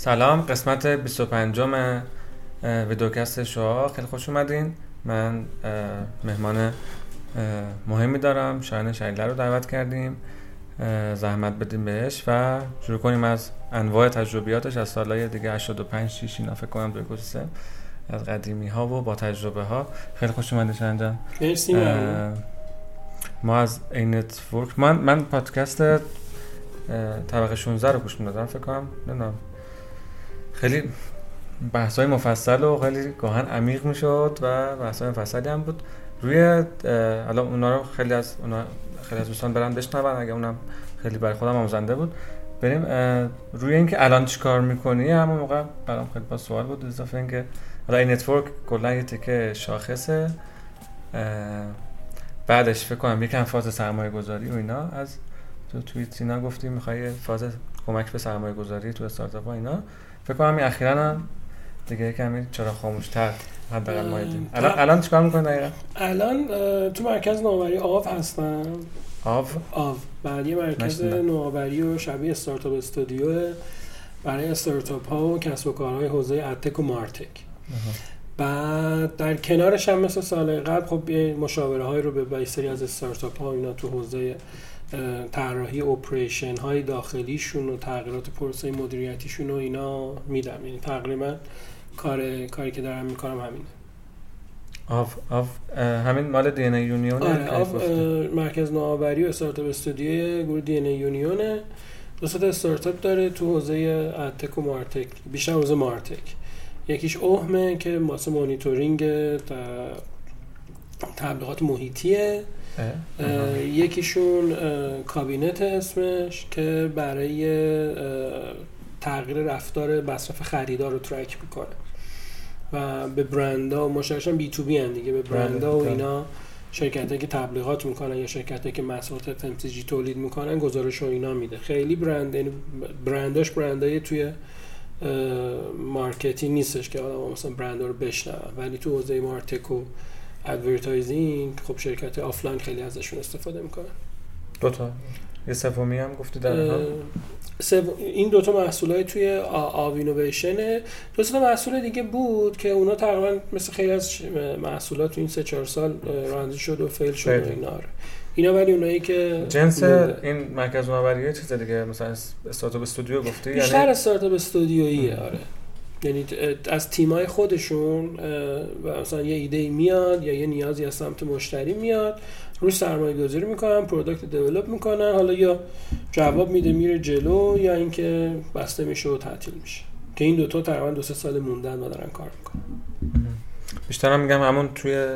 سلام قسمت 25 ویدیوکست شما خیلی خوش اومدین. من مهمان مهمی دارم. شایان شلیله رو دعوت کردیم. زحمت بدیم بهش و شروع کنیم از انواع تجربیاتش. از سالهای دیگه 85 6 اینا فکر کنم دو از قدیمی ها و با تجربه ها خیلی خوش اومدی شنجان مرسی ما از این network من من پادکست طبقه 16 رو گوش می‌دادم فکر کنم. نمی‌دونم. خیلی بحث های مفصل و خیلی گاهن عمیق می‌شد و بحث های مفصلی هم بود. روی حالا اونا رو خیلی از اونا خیلی از دوستان برن بشنون اگه اونم خیلی برای خودم آموزنده بود. بریم روی اینکه الان چیکار می‌کنی همون موقع برام خیلی با سوال بود اضافه اینکه حالا این نتورک کلا یه تکه شاخصه. بعدش فکر کنم یکم فاز سرمایه گذاری و اینا. از تو توییت اینا گفتی می‌خوای فاز کمک به سرمایه گذاری تو استارتاپ اینا. فکر کنم اخیرا هم دیگه کمی چرا خاموشتر حداقل ما الان الان چیکار می‌کنی دقیقا؟ الان تو مرکز نوآوری آف هستم. آف آف بعد یه مرکز نوآوری و شبیه استارتاپ استودیو برای استارتاپ ها و کسب و کارهای حوزه AdTech و MarTech. بعد در کنارش هم مثل سال قبل خب مشاوره های رو به سری از استارتاپ ها اینا تو حوزه طراحی operation های داخلیشون و تغییرات پروسه مدیریتیشون و اینا میدم. یعنی تقریبا کار کاری که دارم می‌کنم همینه. آف آف همین مال دی ان یونیون؟ آره مرکز نوآوری و استارتاپ استودیو گروه دی ان یونیونه. دو تا استارتاپ داره تو حوزه اتک و مارتک بیشتر حوزه مارتک. یکیش اوهمه که واسه مانیتورینگ تبلیغات محیطیه. یکیشون کابینت اسمش که برای تغییر رفتار مصرف خریدار رو ترک می‌کنه. و به برندا و مشتریشان بی تو بی هم دیگه. به برندا و اینا شرکت که تبلیغات می‌کنن یا شرکت که محصولات FMCG تولید می‌کنن گزارش و اینا میده. خیلی برند یعنی برنداش برندای توی مارکتینگ نیستش که آدم مثلا برند رو بشنون. ولی تو حوزه مارتک و ادورتایزینگ خب شرکت آفلاین خیلی ازشون استفاده می‌کنن. دو تا. یه سومی هم گفتی در این دوتا محصول های توی آو اینویشنه دو تا محصول دیگه بود که اونا تقریبا مثل خیلی از محصولات تو این سه چهار سال رانده شد و فیل شد و اینا اینا ولی اونایی که جنس این مرکز نوآوری چیز دیگه مثلا استارتاپ استودیو گفتی؟ بیشتر یعنی استارتاپ استودیویی آره. یعنی از تیمای خودشون مثلا یه ایده میاد یا یه نیازی از سمت مشتری میاد روی سرمایه گذاری می‌کنن product develop می‌کنن حالا یا جواب میده میره جلو یا اینکه بسته میشه و تعطیل میشه. که این دوتا تقریبا دو سه سال موندن و دارن کار می‌کنن. بیشتر هم میگم همون توی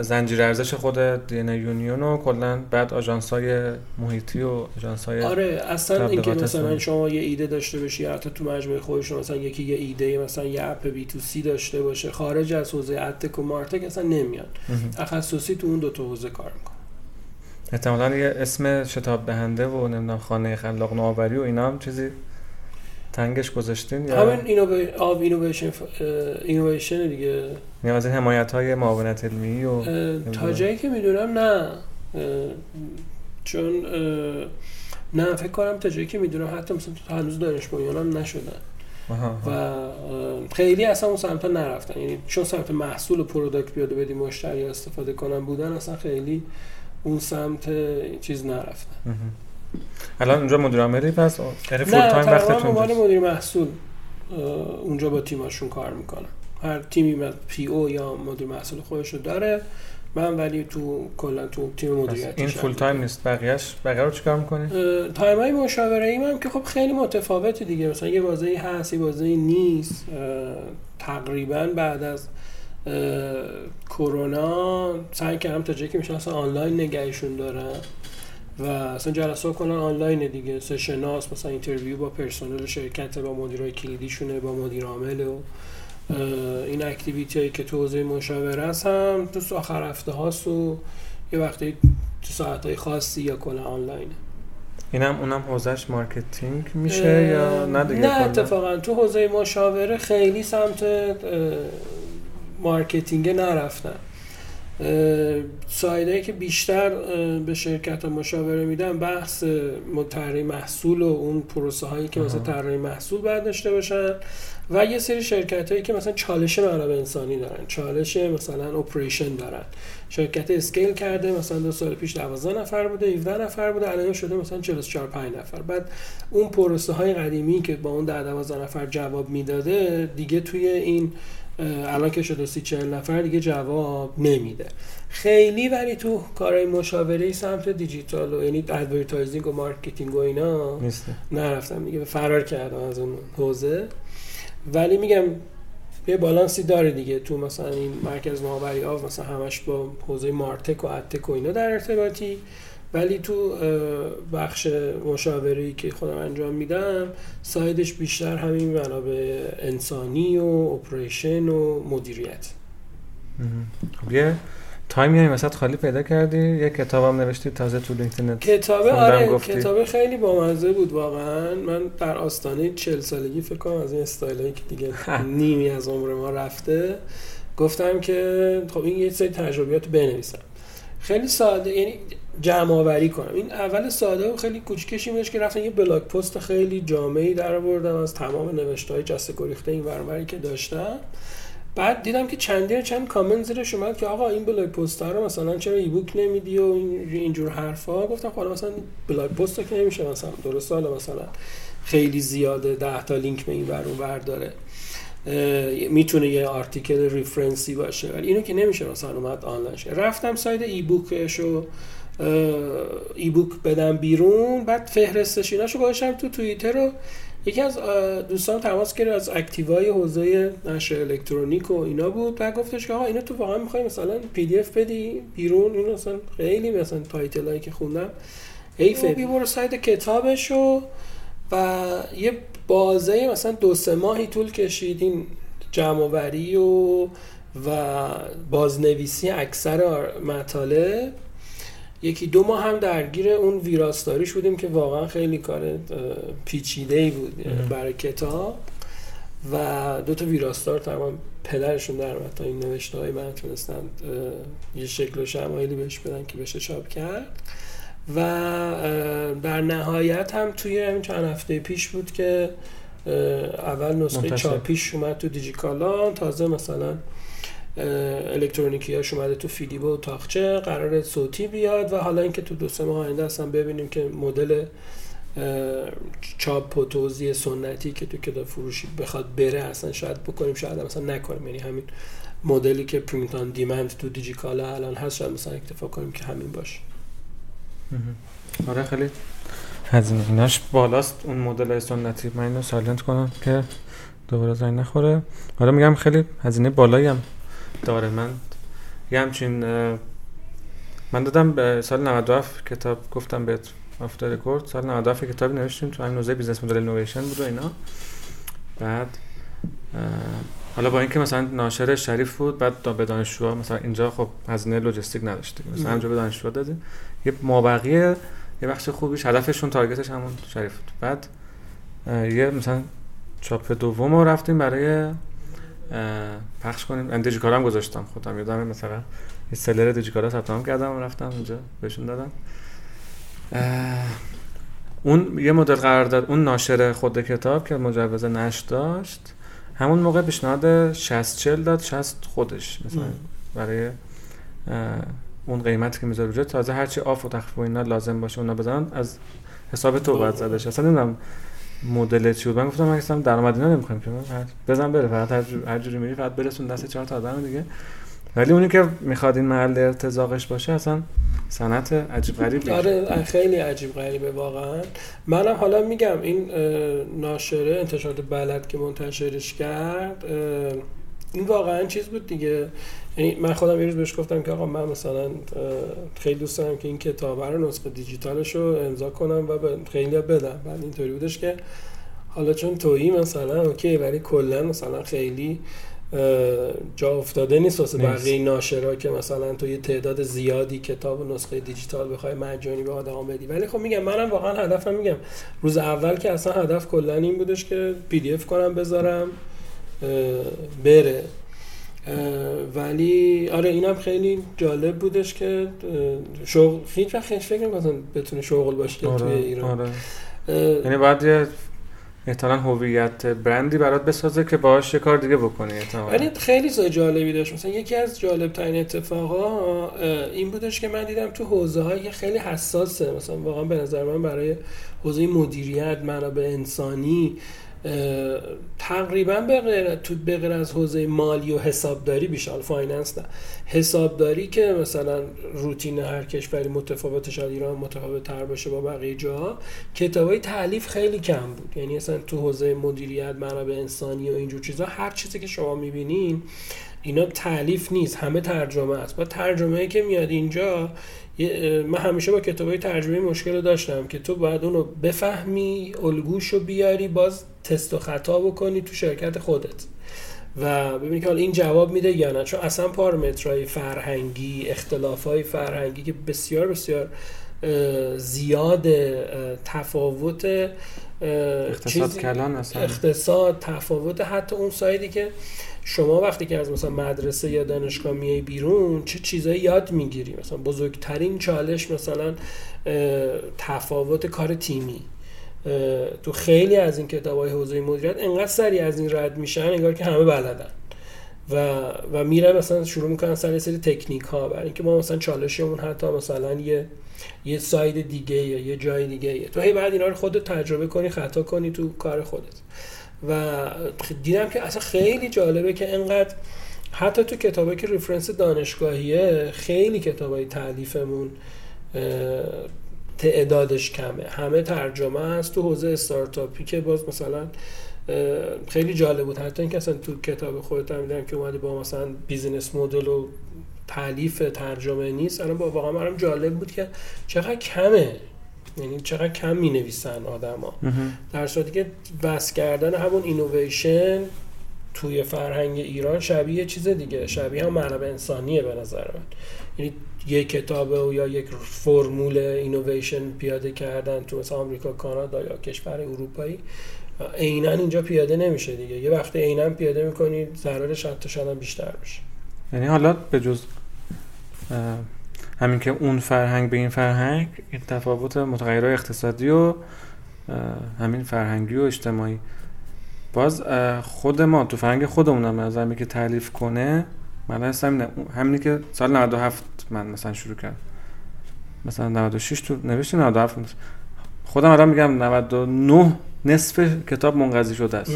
زنجیره ارزش خود دی یونیون و کلا بعد آژانس های محیطی و آژانس های آره اصلا اینکه مثلا شما یه ایده داشته باشی حتی تو مجموعه خودشون مثلا یکی یه ایده مثلا یه اپ بی تو سی داشته باشه خارج از حوزه اتک و مارتک اصلا نمیاد. تخصصی تو اون دو تا حوزه کار می‌کنه. احتمالاً یه اسم شتاب دهنده و نمی‌دونم خانه خلاق نوآوری و اینا هم چیزی تنگش گذاشتین یا همین اینووی... آب اینویشن اینویشن دیگه یا از این حمایت های معاونت علمی و تا جایی که می‌دونم نه. چون نه فکر کنم تا جایی که می‌دونم حتی مثلا تو هنوز دانش هم نشدن. و خیلی اصلا اون سمت نرفتن. یعنی چون سمت محصول و پروداکت بیاد بدی مشتری استفاده کنن بودن اصلا خیلی اون سمت چیز نرفتن. الان اونجا مدیر عاملی پس یعنی full time وقتتون نه مدیر محصول اونجا با تیماشون کار می‌کنم. هر تیمی PO یا مدیر محصول خودش رو داره. من ولی تو کلا تو تیم مدیریتی این full time نیست بقیه‌اش بقیه رو چیکار می‌کنی؟ time های مشاوره ایم هم که خب خیلی متفاوته دیگه. مثلا یه بازه‌ای هست یه بازه‌ای نیست. تقریبا بعد از کرونا سعی کردم تا جایی که میشه آنلاین نگهشون دارم و اصلا جلسات کنن آنلاین دیگه. session هاست مثلا interview با پرسنل شرکت با مدیرای کلیدیشونه با مدیر عامل و این activity هایی که تو حوزه مشاوره هست هم تو آخر هفته هاست و یه وقتی تو ساعت های خاصی یا کلا آنلاینه. اینم اونم حوزهش marketing میشه یا نه دیگه نه اتفاقا تو حوزه مشاوره خیلی سمت marketing نرفتم. side ی که بیشتر به شرکت ها مشاوره میدن بحث طراحی محصول و اون پروسه هایی که مثلا طراحی محصول باید داشته باشن و یه سری شرکت هایی که مثلا چالش منابع انسانی دارن چالش مثلا operation دارن. شرکت scale کرده مثلا دو سال پیش 12 نفر بوده 17 نفر بوده الان شده مثلا 44 5 نفر. بعد اون پروسه های قدیمی که با اون 10 12 نفر جواب می‌داده دیگه توی این الان که شده سی چهل نفر دیگه جواب نمیده. خیلی ولی تو کارهای مشاوره سمت دیجیتال و یعنی advertising و marketing و اینا نرفتم دیگه فرار کردم از اون حوزه. ولی میگم یه بالانسی داره دیگه تو مثلا این مرکز نوآوری آف مثلا همش با حوزه martech و adtech و اینا در ارتباطی. ولی تو بخش مشاوره که خودم انجام میدم side ش بیشتر همین منابع انسانی و operation و مدیریت. خب یه time ی همین وسط خالی پیدا کردی. یه کتاب هم نوشتی تازه تو LinkedIn کتاب آره گفتی. کتاب خیلی بامزه بود واقعا. من در آستانه چل سالگی فکر کنم از این استایلایی که دیگه نیمی از عمر ما رفته گفتم که خب این یه سری تجربیات بنویسم. خیلی ساده یعنی جمع آوری کنم. این اول ساده و خیلی کوچیکشی میشه که رفتم یه blog post خیلی جامعی در آوردم از تمام نوشته های جسته گریخته این ور اون وری که داشتم بعد دیدم که چندین چند کامنت زیرش اومد که آقا این blog post رو مثلا چرا ebook نمیدی و این اینجور حرفا؟ گفتم خب مثلا blog post که نمیشه مثلا درست حالا مثلا خیلی زیاده 10 تا لینک به این ور اون داره. می‌تونه یه article reference ی باشه. ولی اینو که نمیشه مثلا اومد آنلاین رفتم سایت ebook شو ebook بدم بیرون. بعد فهرستش ایناشو گذاشتم تو توییتر رو یکی از دوستان تماس گرفت از active ای حوزه نشر الکترونیک و اینا بود. بعد گفتش که آقا اینو تو واقعا می‌خوای مثلا PDF بدی بیرون؟ اینو مثلا خیلی مثلا title ایی که خوندم. حیفه بی برو سایت کتابشو و یه بازه مثلا دو سه ماهی طول کشید این جمع‌آوری و و بازنویسی اکثر مطالب. یکی دو ماه هم درگیر اون ویراستاریش بودیم که واقعا خیلی کار پیچیده ای بود برای کتاب و دو تا ویراستار تمام پدرشون در تا این نوشته های من تونستن یه شکل و شمایلی بهش بدن که بشه چاپ کرد. و در نهایت هم توی همین چند هفته پیش بود که اول نسخه چاپیش اومد تو دیجیکالا تازه مثلا الکترونیکی هاش اومده تو فیدیبو و تاخچه قرار صوتی بیاد و حالا اینکه تو دو سه ماه آینده اصلا ببینیم که مدل چاپ و توزیع سنتی که تو کتاب فروشی بخواد بره اصلا شاید بکنیم شاید مثلا نکنیم. یعنی همین مدلی که پرینت آن دیمند تو دیجیکالا الان هست شاید مثلا اکتفا کنیم که همین باشه. آره خیلی. هزینه ایناش بالاست اون مدل سنتی. من اینو سالنت کنم که دوباره زنگ نخوره. حالا میگم خیلی هزینه بالایی هم. داره. من یه همچین من دادم به سال 97 کتاب گفتم بهت off the record سال 97 کتابی نوشتیم تو همین حوزه business model innovation بود و اینا. بعد حالا با اینکه مثلا ناشر شریف بود بعد به دانشجوها مثلا اینجا خب هزینه لوجستیک نداشتیم. مثلا همونجا به دانشجوها دادیم. یه مابقی یه بخش خوبیش هدفشون target ش همون شریف بود. بعد یه مثلا چاپ دوم رو رفتیم برای پخش کنیم. من دیجیکالا هم گذاشتم. خودم یادم مثلا یه سلر دیجیکالا ثبت نام کردم و رفتم اونجا بهشون دادم. اون یه مدل قرار داد. اون ناشر خود کتاب که مجوز نشر داشت همون موقع پیشنهاد 60 40 داد 60 خودش. مثلا برای اون قیمتی که می‌ذاره روی تازه هرچی آف و تخفیف و اینا لازم باشه اونا بزنن. از حساب تو بعد زده اصلا نمی‌دونم مدل چی بود؟ من گفتم من اصلا درآمد اینا نمی‌خوام که. بزن بره فقط هر جوری میری فقط برسون دست چهار تا آدم دیگه. ولی اونی که می‌خواد این محل ارتزاقش باشه اصلا سنت عجیب غریب آره خیلی عجیب غریبه واقعا. منم حالا میگم این ناشره انتشارات بلد که منتشرش کرد این واقعا چیز بود دیگه. یعنی من خودم یه روز بهش گفتم که آقا من مثلا خیلی دوست دارم که این کتاب رو نسخه دیجیتالش رو امضا کنم و به خیلی بدم. بعد اینطوری بودش که حالا چون تویی مثلا OK ولی کلا مثلا خیلی جا افتاده نیست واسه بقیه ناشرا که مثلا تو یه تعداد زیادی کتاب و نسخه دیجیتال بخوای مجانی به آدم بدی. ولی خب میگم منم واقعا هدفم میگم. روز اول که اصلا هدف کلا این بودش که PDF کنم بذارم بره. ولی آره اینم خیلی جالب بودش که شغل هیچ وقت فکر مثلا بتونه شغل باشه آره، توی ایران. آره. یعنی بعد یه احتمالا هویت برندی برات بسازه که باهاش یه کار دیگه بکنی ولی خیلی جالبی داشت. مثلا یکی از جالب ترین اتفاقا این بودش که من دیدم تو حوزه های خیلی حساسه. مثلا واقعا به نظر من برای حوزه مدیریت منابع انسانی تقریبا به غیر تو به از حوزه مالی و حسابداری بیشال finance نه. حسابداری که مثلا روتین هر کشوری متفاوت شاید ایران متفاوت تر باشه با بقیه جاها کتابای تعلیف خیلی کم بود. یعنی مثلا تو حوزه مدیریت منابع انسانی و اینجور چیزا هر چیزی که شما می‌بینین اینا تعلیف نیست. همه ترجمه است. با ترجمه که میاد اینجا من همیشه با کتاب های ترجمه مشکل داشتم که تو باید اونو بفهمی الگوش رو بیاری باز تست و خطا بکنی تو شرکت خودت. و ببینی که حالا این جواب میده یا نه. چون اصلا پارامترهای فرهنگی اختلاف های فرهنگی که بسیار بسیار زیاد تفاوت اقتصاد کلان اقتصاد تفاوت حتی اون سایدی که شما وقتی که از مثلا مدرسه یا دانشگاه میای بیرون چه چیزایی یاد می‌گیری؟ مثلا بزرگترین چالش مثلا تفاوت کار تیمی. تو خیلی از این کتاب های حوزه مدیریت انقدر سریع از این رد میشن انگار که همه بلدن. و و میرن مثلا شروع می‌کنن سر سری تکنیک ها برای اینکه ما مثلا چالشمون حتی مثلا یه یه side دیگه یا یه جای دیگه تو هی بعد اینا رو خودت تجربه کنی خطا کنی تو کار خودت. و دیدم که اصلا خیلی جالبه که انقدر حتی تو کتابی که reference دانشگاهیه خیلی کتابای تألیفیمون تعدادش کمه. همه ترجمه است تو حوزه استارتاپی که باز مثلا خیلی جالب بود. حتی اینکه اصلا تو کتاب خودت هم دیدم که اومدی با مثلا business model و تألیف ترجمه نیست. الان با واقعا برام جالب بود که چقدر کمه. یعنی چقدر کم می نویسن آدما در صورتی که بس کردن همون اینویشن توی فرهنگ ایران شبیه چیز دیگه شبیه هم منابع انسانیه به نظر من. یعنی یک کتاب و یا یک فرمول اینویشن پیاده کردن تو مثلا آمریکا کانادا یا کشور اروپایی عینا اینجا پیاده نمیشه دیگه. یه وقتی عینا پیاده می‌کنید ضررش حتی شاید بیشتر میشه. یعنی حالا به جز همین که اون فرهنگ به این فرهنگ این تفاوت متغیرهای اقتصادی و همین فرهنگی و اجتماعی. باز خود ما تو فرهنگ خودمون هم از که تعلیف کنه من هستم همینی که سال 97 من مثلا شروع کردم. مثلا 96 تو نوشتی 97 خودم الان میگم 99 نصف کتاب منقضی شده است.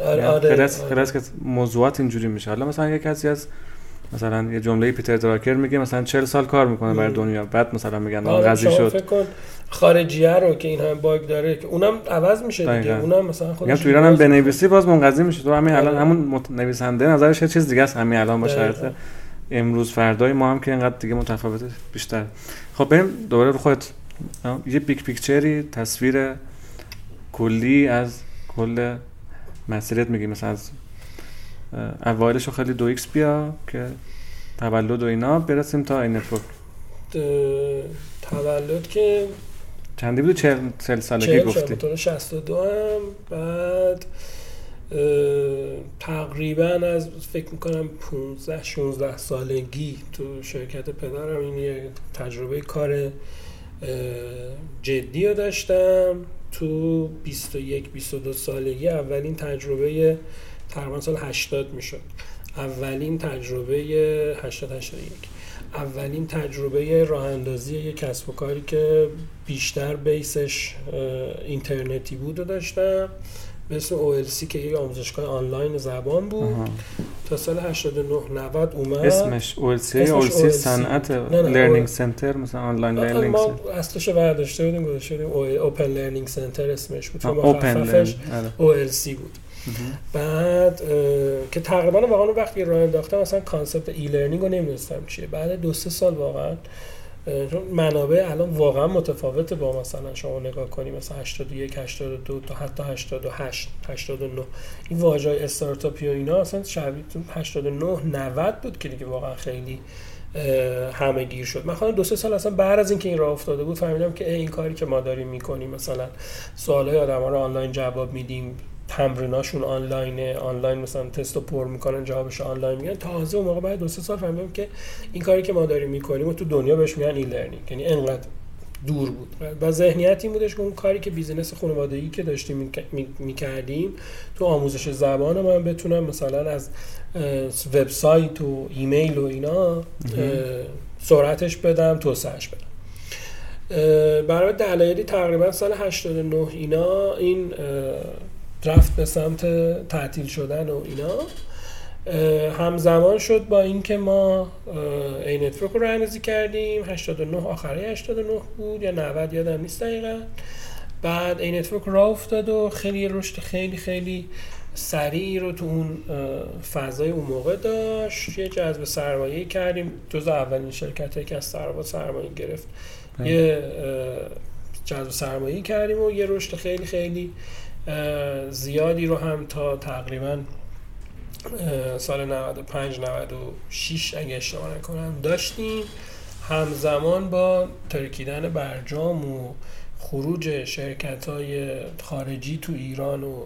آره آره, آره. که موضوعات اینجوری میشه. حالا مثلا یه کسی از مثلا یه جمله پیتر دراکر میگه مثلا 40 سال کار می‌کنه برای دنیا. بعد مثلا میگن آره قضیه شد. فکر کن خارجیه رو که این هم باگ داره که اونم عوض میشه دیگه. اونم مثلا خودش تو ایران هم بنویسی باز منقضی میشه. تو همین الان آره. همون نویسنده نظرش یه چیز دیگه است. همین الان با شرط امروز فردای ما هم که اینقدر دیگه متفاوته بیشتر. خب بریم دوباره رو خودت. یه بیک پیکچری تصویر کلی از کل مسیرت میگی. مثلا از اوایلش خیلی دو x بیا که تولد و اینا برسیم تا Anetwork. تولد که چندی بود؟ چهل, چهل سالگی گفتی. چهل 62 هم بعد تقریبا از فکر می‌کنم 15 16 سالگی تو شرکت پدرم این یه تجربه کار جدی رو داشتم. تو 21 22 سالگی اولین تجربه تقریبا سال 80 می‌شد. اولین تجربه 80 81 اولین تجربه راه اندازی یک کسب و کاری که بیشتر بیسش اینترنتی بود و داشتم. مثل OLC که یک آموزشگاه آنلاین زبان بود. تا سال 89 90 اومد. اسمش OLC OLC صنعت لرنینگ سنتر مثلا online learning ما اصلش برداشته بودیم گذاشته بودیم Open Learning Center اسمش بود. چون مخففش OLC بود. بعد که تقریبا واقعا وقتی راه انداختم مثلا concept e-learning رو نمی‌دونستم چیه. بعد دو سه سال واقعا منابع الان واقعا متفاوته با مثلا شما نگاه کنی مثلا 81 82 تا حتی 88 89 این واژه استارتاپی و اینا اصلا شبیه 89 90 بود که دیگه واقعا خیلی همه گیر شد. من خودم دو سه سال اصلا بعد از اینکه این راه افتاده بود فهمیدم که این کاری که ما داریم می‌کنیم مثلا سوالای آدم ها رو آنلاین جواب میدیم. تمریناشون آنلاینه. آنلاین مثلا تست رو پر می‌کنن جوابش آنلاین میگن تازه اون موقع بعد دو سه سال فهمیدم که این کاری که ما داریم می‌کنیم و تو دنیا بهش میگن e-learning یعنی انقدر دور بود. و ذهنیت این بودش که اون کاری که business خانوادگی که داشتیم می‌کردیم تو آموزش زبان من بتونم مثلا از وبسایت و ایمیل و اینا سرعتش بدم توسعهش بدم برای دلایلی تقریبا سال 89 اینا این رفت به سمت تعطیل شدن و اینا. همزمان شد با اینکه ما Anetwork رو راه‌اندازی کردیم. 89 آخره 89 بود یا 90 یادم نیست دقیقا. بعد Anetwork راه افتاد و خیلی رشد خیلی خیلی سریع رو تو اون فضای اون موقع داشت. یه جذب سرمایه کردیم. جز اولین شرکت که از سرمایه سرمایه گرفت. بله. یه جذب سرمایه کردیم و یه رشد خیلی خیلی زیادی رو هم تا تقریبا سال 95 96 اگه اشتباه نکنم داشتیم. همزمان با ترکیدن برجام و خروج شرکت های خارجی تو ایران و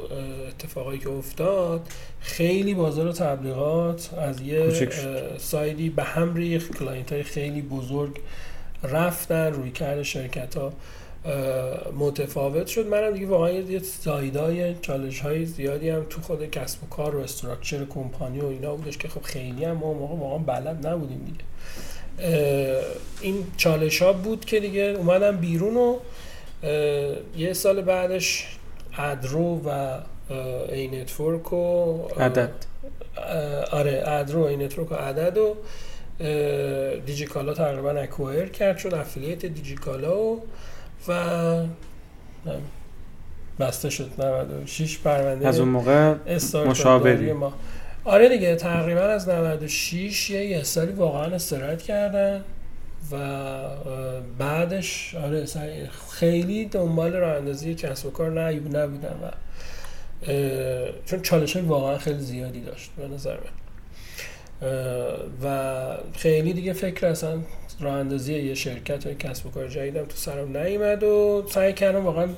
اتفاقایی که افتاد خیلی بازار تبلیغات از یه side ی به هم ریخت. client های خیلی بزرگ رفتن رویکرد شرکت ها متفاوت شد. منم دیگه واقعا یه side ای چالش های زیادی هم تو خود کسب و کار و structure company و اینا بودش که خب خیلی هم ما موقع واقعا بلد نبودیم دیگه. این چالش ها بود که دیگه اومدم بیرون و یه سال بعدش Adro و Anetwork و عدد. آره Adro Anetwork و عدد و دیجیکالا تقریبا acquire کرد شد affiliate دیجیکالا و و بسته شد 96 پرونده از اون موقع مشاوری. ما. آره دیگه تقریبا از 96 یه سالی واقعا استراحت کردن و بعدش آره خیلی دنبال راه اندازی کسب و کار نبودن و چون چالش های واقعا خیلی زیادی داشت به نظر من. و خیلی دیگه فکر اصلا راه اندازی یه شرکت و کسب و کار جدیدم تو سرم نیومد و سعی کردم واقعا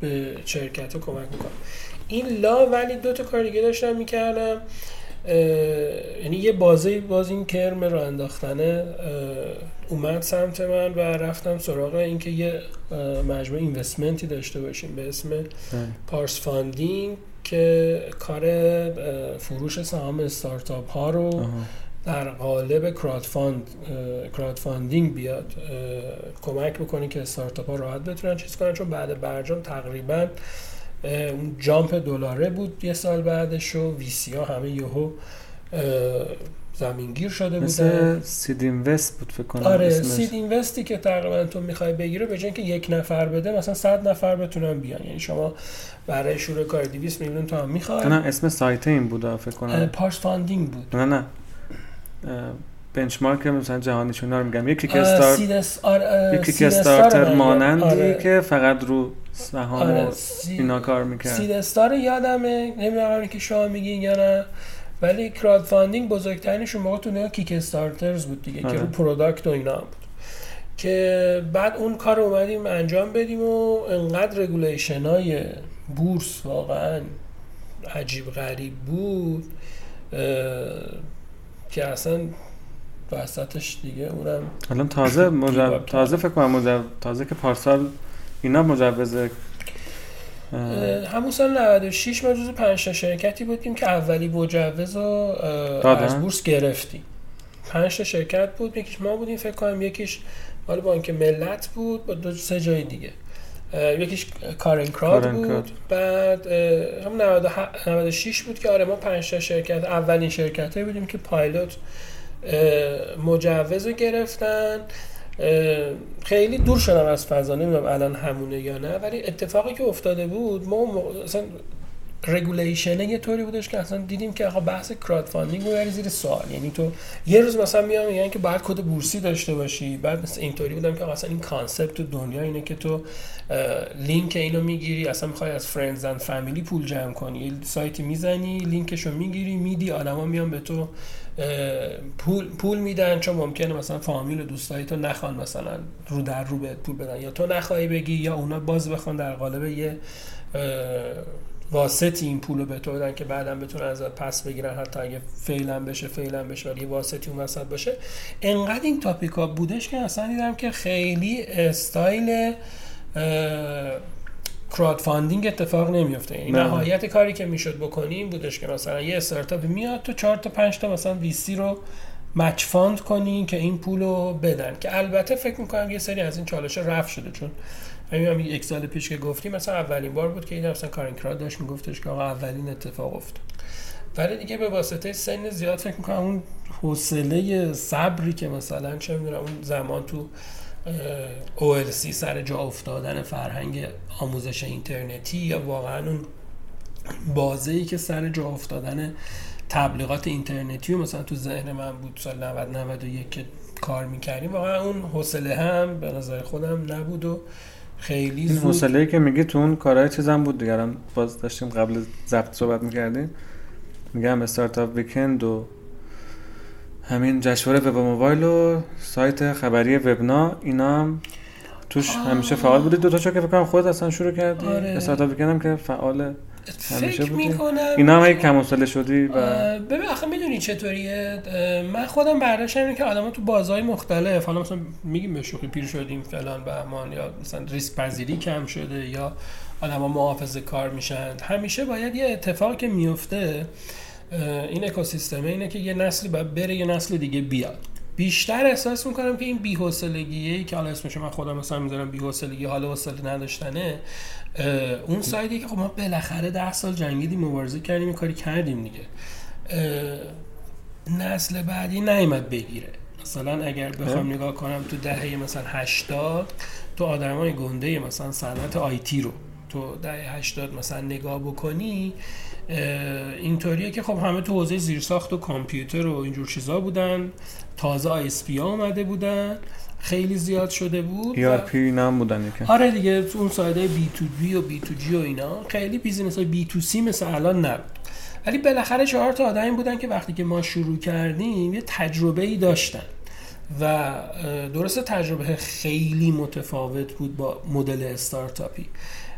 به شرکت رو کمک می‌کنم این لا ولی دو تا کار دیگه داشتم می‌کردم. یعنی یه بازه باز این کرم رو انداختنه اومد سمت من و رفتم سراغ اینکه یه مجموعه investment ی داشته باشیم به اسم پارس فاندینگ که کار فروش سهام استارتاپ ها رو در قالب crowd, fund، crowdfunding بیاد کمک بکنه که استارتاپ ها راحت بتونن چیز کنن. چون بعد برجام تقریبا اون jump دلاره بود یه سال بعدش و VC ها همه یهو زمینگیر شده بودن. سید اینوست بود فکر کنم. آره سید اینوستی که تقریبا تو می‌خوای بگیره به که یک نفر بده مثلا 100 نفر بتونن بیان. یعنی شما برای شروع کار 200 میلیون تومان می‌خوای. نه اسم سایت این بود فکر کنم. پارس فاندینگ بود. نه نه. بنچمارک مثلا جهانیشون رو میگم یکی که استارتر مانندی آره. که فقط رو سهام آره. اینا کار می‌کرد سید استار یادمه نمی‌دونم که شما میگین یا نه ولی crowdfunding بزرگترینشون موقع تو Kickstarters بود دیگه آره. که رو product و اینا بود که بعد اون کار رو اومدیم انجام بدیم و انقدر regulation های بورس واقعا عجیب غریب بود که اصلا وسطش دیگه اونم الان تازه مجب... تازه فکر کنم مجب... تازه که پارسال اینا مجوز همون سال 96 ما جزو 5 شرکتی بودیم که اولی مجوز رو از بورس گرفتیم. 5 تا شرکت بود یکیش ما بودیم فکر کنم یکیش مال بانک ملت بود با دو سه جای دیگه. یکیش کارن کراد بود. بعد هم 96 بود که آره ما 5 تا شرکت اولین شرکت بودیم که پایلوت مجوز رو گرفتن. خیلی دور شدم از فضا. نمی‌دونم الان همونه یا نه ولی اتفاقی که افتاده بود ما اصلا regulation یه طوری بودش که اصلا دیدیم که آقا بحث crowdfunding رو زیر سوال. یعنی تو یه روز مثلا میام میگن که باید کد بورسی داشته باشی. بعد مثلا اینطوری بودم که اصلا این concept تو دنیا اینه که تو لینک اینو می‌گیری اصلا می‌خوای از friends and family پول جمع کنی. سایتی می‌زنی لینکشو می‌گیری میدی آدما میان به تو پول پول میدن. چون ممکنه مثلا فامیل و دوستایی تو نخوان مثلا رو در رو بهت پول بدن. یا تو نخواهی بگی یا اونا باز بخوان در قالب یه واسطی این پول رو به تو بدن که بعدا بتونن ازت پس بگیرن حتی اگه فعلا بشه فعلا بشه ولی واسطی اون وسط باشه. انقدر این topic ا بودش که اصلا دیدم که خیلی style crowdfunding اتفاق نمیفته یعنی نهایت کاری که می‌شد بکنی این بودش که مثلا یه استارتاپ میاد تو 4 تا 5 تا مثلا VC رو مچ فاند کنی که این پول رو بدن. که البته فکر می‌کنم یه سری از این چالش رفت شده چون همین هم یک سال پیش که گفتیم مثلا اولین بار بود که این مثلا کارین داشت میگفتش که آقا اولین اتفاق افتاد. ولی دیگه به واسطه سن زیاد فکر می‌کنم اون حوصله صبری که مثلا چه می‌دونم اون زمان تو OLC سر جا افتادن فرهنگ آموزش اینترنتی یا واقعا اون بازه که سر جا افتادن تبلیغات اینترنتی و مثلا تو ذهن من بود سال 90 91 که کار می‌کردیم واقعا اون حوصله هم به نظر خودم نبود و خیلی این حوصله که میگی تو اون کارهای چیزم بود دیگرم باز داشتیم قبل ضبط صحبت می‌کردیم. میگم استارتاپ ویکند و همین جشنواره وب موبایل و سایت خبری وبنا اینا هم توش همیشه فعال بودید دو تا که فکر خود اصلا شروع کردی. آره. استارتاپ ویکند که فعال فکر می‌کنم اینا هم کم شدی و ببین آخه می‌دونی چطوریه؟ من خودم برداشت اینه که آدما تو بازهای مختلف حالا مثلا میگیم به شوخی پیر شدیم فلان بهمان یا مثلا ریسک پذیری کم شده یا آدما محافظه کار میشن. همیشه باید یه اتفاقی که میفته این اکوسیستمه اینه که یه نسلی باید بره یه نسل دیگه بیاد. بیشتر احساس می‌کنم که این بی‌حوصلگیه که حالا اسمش من خودم مثلا می‌ذارم بی‌حوصلگی حالا حوصله نداشتنه اون side ی که خب ما بالاخره ده سال جنگیدیم مبارزه کردیم کاری کردیم دیگه. نسل بعدی نیمد بگیره. مثلا اگر بخوام نگاه کنم تو دهه مثلا 80 تو آدمای گنده مثلا صنعت IT رو. تو دهه 80 مثلا نگاه بکنی اینطوریه که خب همه تو حوزه زیرساخت و کامپیوتر و اینجور چیزا بودن. تازه ISP آمده بودن. خیلی زیاد شده بود ERP نام بودن که آره دیگه تو اون side ه B2B و B2G و اینا خیلی business های B2C مثل الان نبود. ولی بالاخره چهار تا آدمی بودن که وقتی که ما شروع کردیم یه تجربه ای داشتن و درست تجربه خیلی متفاوت بود با مدل استارتاپی.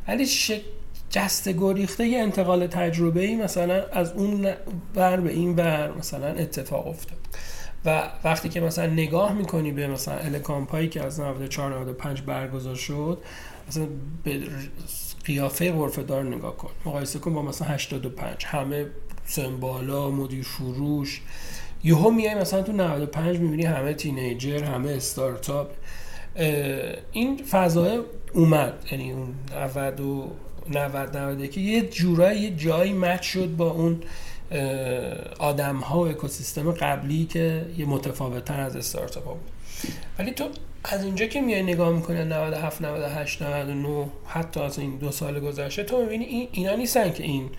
ولی جسته گریخته یه انتقال تجربه ای مثلا از اون ور به این ور مثلا اتفاق افتاد. و وقتی که مثلا نگاه می‌کنی به مثلا الکامپایی که از 94 95 برگزار شد مثلا به قیافه غرفه دار نگاه کن. مقایسه کن با مثلا 85 همه سمبالا مدیر فروش. یهو میای مثلا تو 95 می‌بینی همه تینیجر همه استارتاپ. این فضای اومد. یعنی اون 90 و 90 91 یه جورایی یه جایی مچ شد با اون آدم ها و اکوسیستم قبلی که یه متفاوت تر از استارتاپ بود. ولی تو از اینجا که میای نگاه می‌کنه 97 98 99 حتی از این دو سال گذشته تو می‌بینی این اینا نیستن که این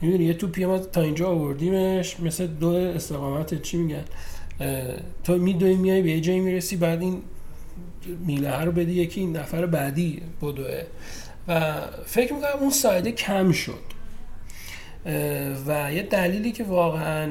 می‌بینی یه توپی ما تا اینجا آوردیمش مثل دو استقامت چی میگن؟ تو میدوی میای به یه جایی می‌رسی بعد این میله رو بدی یکی این نفر بعدی بدوه. و فکر می‌کنم اون سایده کم شد. و یه دلیلی که واقعا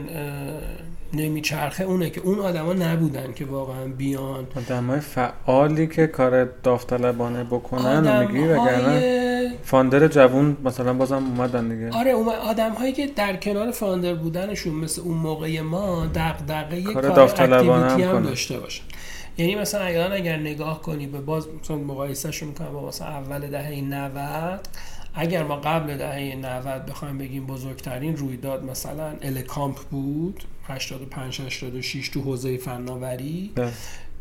نمیچرخه اونه که اون آدما نبودن که واقعا بیان. آدمای فعالی که کار داوطلبانه بکنن میگی وگرنه فاندر جوون مثلا بازم اومدن دیگه. آره آدم هایی که در کنار فاندر بودنشون مثل اون موقع ما دغدغه کار, کار داوطلبانه هم, هم داشته باشن. یعنی مثلا اگر اگر نگاه کنی به باز مثلا مقایسهشون کنم با مثلا اول دهه 90 اگر ما قبل دهه 90 بخوایم بگیم بزرگترین رویداد مثلا الکامپ بود 85 86 تو حوزه فناوری ده.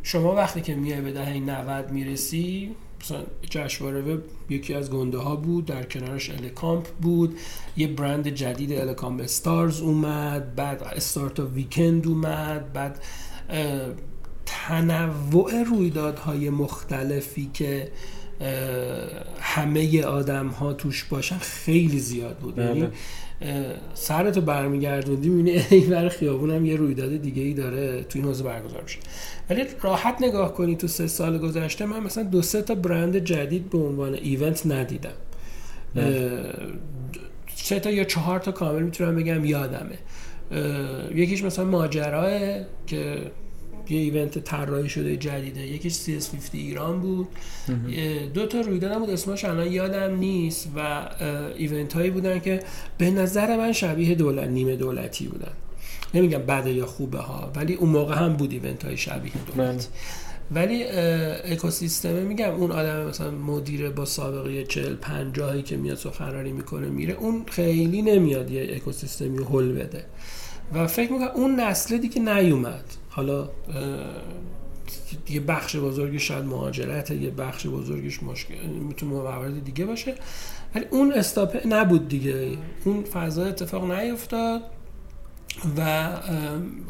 شما وقتی که میای به دهه 90 می‌رسی مثلا جشنواره وب یکی از گنده ها بود در کنارش الکامپ بود یه برند جدید الکامپ استارز اومد بعد استارت ویکند اومد بعد تنوع رویدادهای مختلفی که همه آدم ها توش باشن خیلی زیاد بود. بله. یعنی سرتو برمیگردوندی می‌بینی این بر خیابون هم یه رویداد دیگه ای داره توی این حوزه برگزار میشه. ولی راحت نگاه کنی تو سه سال گذشته من مثلا دو سه تا برند جدید به عنوان ایونت ندیدم. سه تا یا چهار تا کامل می‌تونم بگم یادمه. یکیش مثلا ماجراه که یه ایونت طراحی شده جدیده. یکیش CS50 ایران بود. دو تا رویداد بود. اسمش الان یادم نیست و ایونت هایی بودن که به نظر من شبیه دولت نیمه دولتی بودن. نمیگم بده یا خوبه ها ولی اون موقع هم بود ایونت های شبیه دولتی بله. ولی اکوسیستم میگم اون آدم مثلا مدیر با سابقه 40 50 که میاد سخنرانی می‌کنه میره. اون خیلی نمیاد یه اکوسیستمی هول بده. و فکر می‌کنم اون نسل دیگه نیومد. حالا یه بخش بزرگی شاید مهاجرت یه بخش بزرگیش مشکل می‌تونه موارد دیگه باشه. ولی اون استاپه نبود دیگه. اون فضا اتفاق نیفتاد و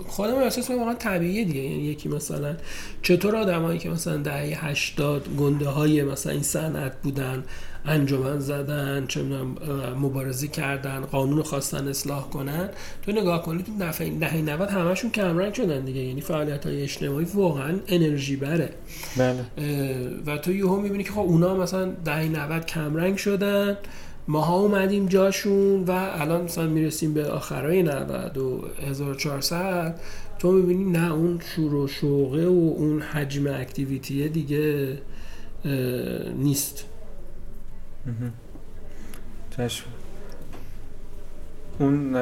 خودم احساس می‌کنم واقعا طبیعیه دیگه. یعنی یکی مثلا چطور آدمایی که مثلا دهه 80 گنده های مثلا این صنعت بودن انجمن زدن چه مبارزه کردن قانون خواستن اصلاح کنن. تو نگاه کنید تو دفعه دهه 90 همشون کمرنگ شدن دیگه. یعنی فعالیت های اجتماعی واقعا انرژی بره. بله. و تو یهو می‌بینی که خب اونا مثلا دهه 90 کمرنگ شدن. ماها اومدیم جاشون و الان مثلا می‌رسیم به آخرای 90 و 1400 تو می‌بینی نه اون شور و شوقه و اون حجم اکتیویتی دیگه نیست. چشم اون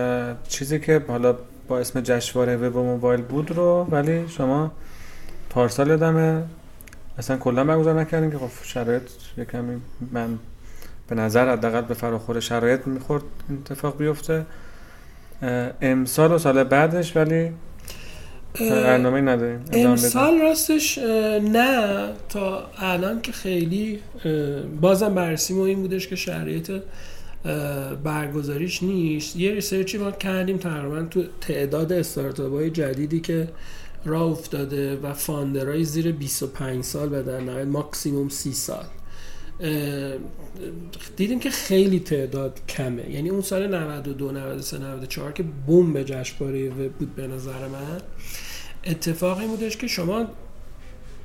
چیزی که حالا با اسم جشنواره وب و موبایل بود رو ولی شما پارسال یادمه اصلا کلا برگزار نکردیم که خب شرایط یکمی من به نظر حداقل به فراخور شرایط می‌خورد اتفاق بیفته. امسال و سال بعدش ولی برنامه نداریم. امسال راستش نه. تا الان که خیلی بازم بررسی ما این بودش که شرایط برگزاریش نیست. یه ریسرچی ما کردیم تقریبا تو تعداد استارتاپ های جدیدی که راه افتاده و فاندرهای زیر 25 سال به در نهایت ماکسیموم 30 سال. دیدیم که خیلی تعداد کمه. یعنی اون سال 92 93 94 که بوم به جشنواره بود به نظر من اتفاقی بودش که شما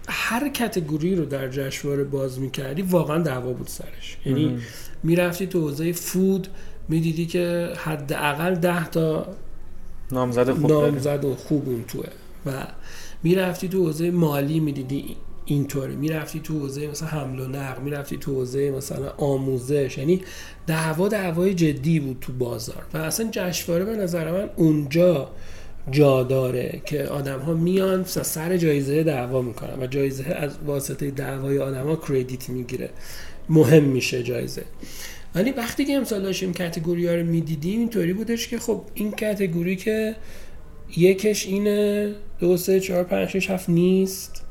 هر کتگوری رو در جشنواره باز می‌کردی واقعا دعوا بود سرش. یعنی می‌رفتی تو حوزه فود می‌دیدی که حداقل ده تا نامزد خوب نامزد و خوب اون توه. و می‌رفتی تو حوزه مالی می‌دیدی اینطوره می‌رفتی تو حوزه مثلا حمل و نقل می‌رفتی تو حوزه مثلا آموزش. یعنی دعوا دعوای جدی بود تو بازار. و اصلا جشنواره به نظر من اونجا جا داره که آدم ها میان سر جایزه دعوا می‌کنن و جایزه از واسطه دعوای آدم ها کردیت می‌گیره. مهم میشه جایزه. ولی وقتی که امسال داشتیم کتگوری ها رو می‌دیدیم اینطوری بودش که خب این کتگوری که یکش اینه دو سه چهار پنج شش هفت نیست.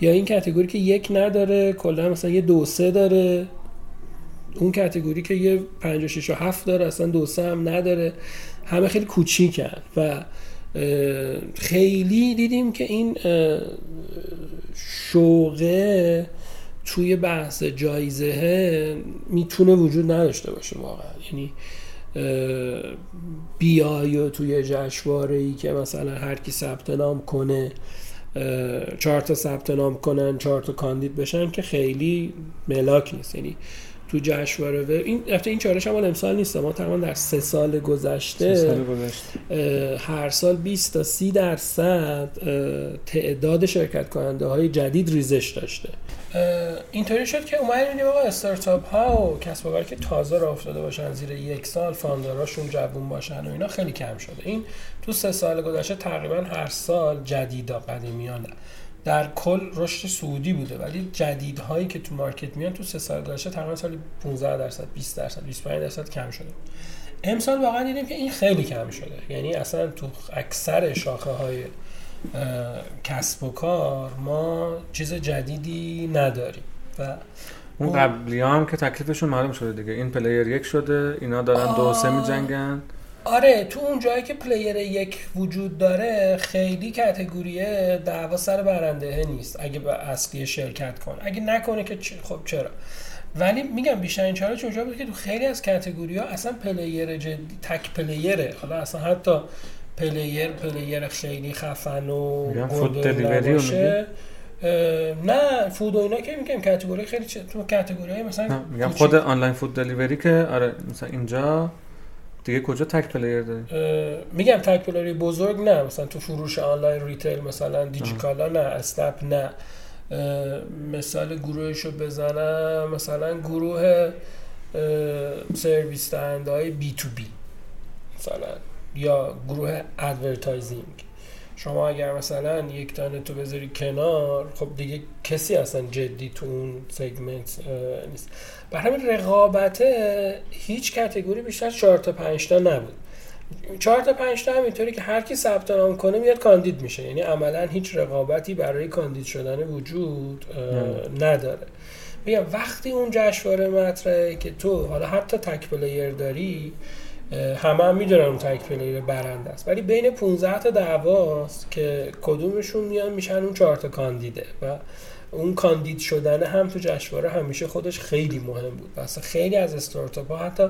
یا این کتگوری که یک نداره کلا مثلا یه دو سه داره. اون کتگوری که یه پنج و شش و هفت داره اصلا دو سه هم نداره. همه خیلی کوچیکن و خیلی دیدیم که این شوقه توی بحث جایزه می‌تونه وجود نداشته باشه واقعا. یعنی بیای توی جشنواره ای که مثلا هر کی ثبت نام کنه چهار تا ثبت نام کنن چهار تا کاندید بشن که خیلی ملاک نیست. یعنی تو جشنواره این این چالش هم امسال نیست. ما تقریبا در سه سال گذشته, سال گذشته. هر سال 20 تا 30 درصد تعداد شرکت کننده های جدید ریزش داشته. اینطوری شد که اومدیم آقا استارتاپ ها و کسب و که تازه راه افتاده باشن زیر یک سال فاندراشون جوون باشن و اینا خیلی کم شده. این تو سه سال گذشته تقریبا هر سال جدیدا قدیمیان. در کل رشد سعودی بوده ولی جدیدهایی که تو مارکت میان تو سه سال گذشته تقریبا سالی 15 درصد 20 درصد 25 درصد کم شده. امسال واقعا دیدیم که این خیلی کم شده. یعنی اصلا تو اکثر شاخه های کسب و کار ما چیز جدیدی نداریم و اون قبلی هم که تکلیفشون معلوم شده دیگه. این player یک شده اینا دارن دو سه می جنگن آره تو اون جایی که player یک وجود داره خیلی category ه دعوا سر برنده نیست اگه به اصلی شرکت کنه اگه نکنه که خب چرا؟ ولی میگم بیشتر این چالش اونجا بود که تو خیلی از category ها اصلا player جدی تک player ه. حالا اصلا حتی player player خیلی خفن و delivery باشه. نه food و اینا که میگم category خیلی چه... تو category مثلا میگم خود online food delivery که آره مثلا اینجا دیگه کجا تک player داری؟ میگم تک player بزرگ نه مثلا تو فروش آنلاین retail مثلا دیجیکالا نه اسنپ نه. مثال گروهش رو بزنم مثلا گروه سرویس دهنده های B2B مثلا. یا گروه advertising شما اگر مثلا یکتانت رو بذاری کنار خب دیگه کسی اصلا جدی تو اون segment نیست. بر همین رقابت هیچ category بیشتر 4 تا 5 تا نبود. 4 تا 5 تا همینطوری که هر کی ثبت نام کنه میاد کاندید میشه. یعنی عملا هیچ رقابتی برای کاندید شدن وجود نداره. میگم وقتی اون جشنواره مطرحه که تو حالا حتی تک player داری همه هم می‌دونن اون تک player برنده است. ولی بین 15 تا دعواست که کدومشون میان میشن اون 4 تا کاندیده و اون کاندید شدن هم تو جشنواره همیشه خودش خیلی مهم بود. واسه خیلی از استارتاپ ها حتی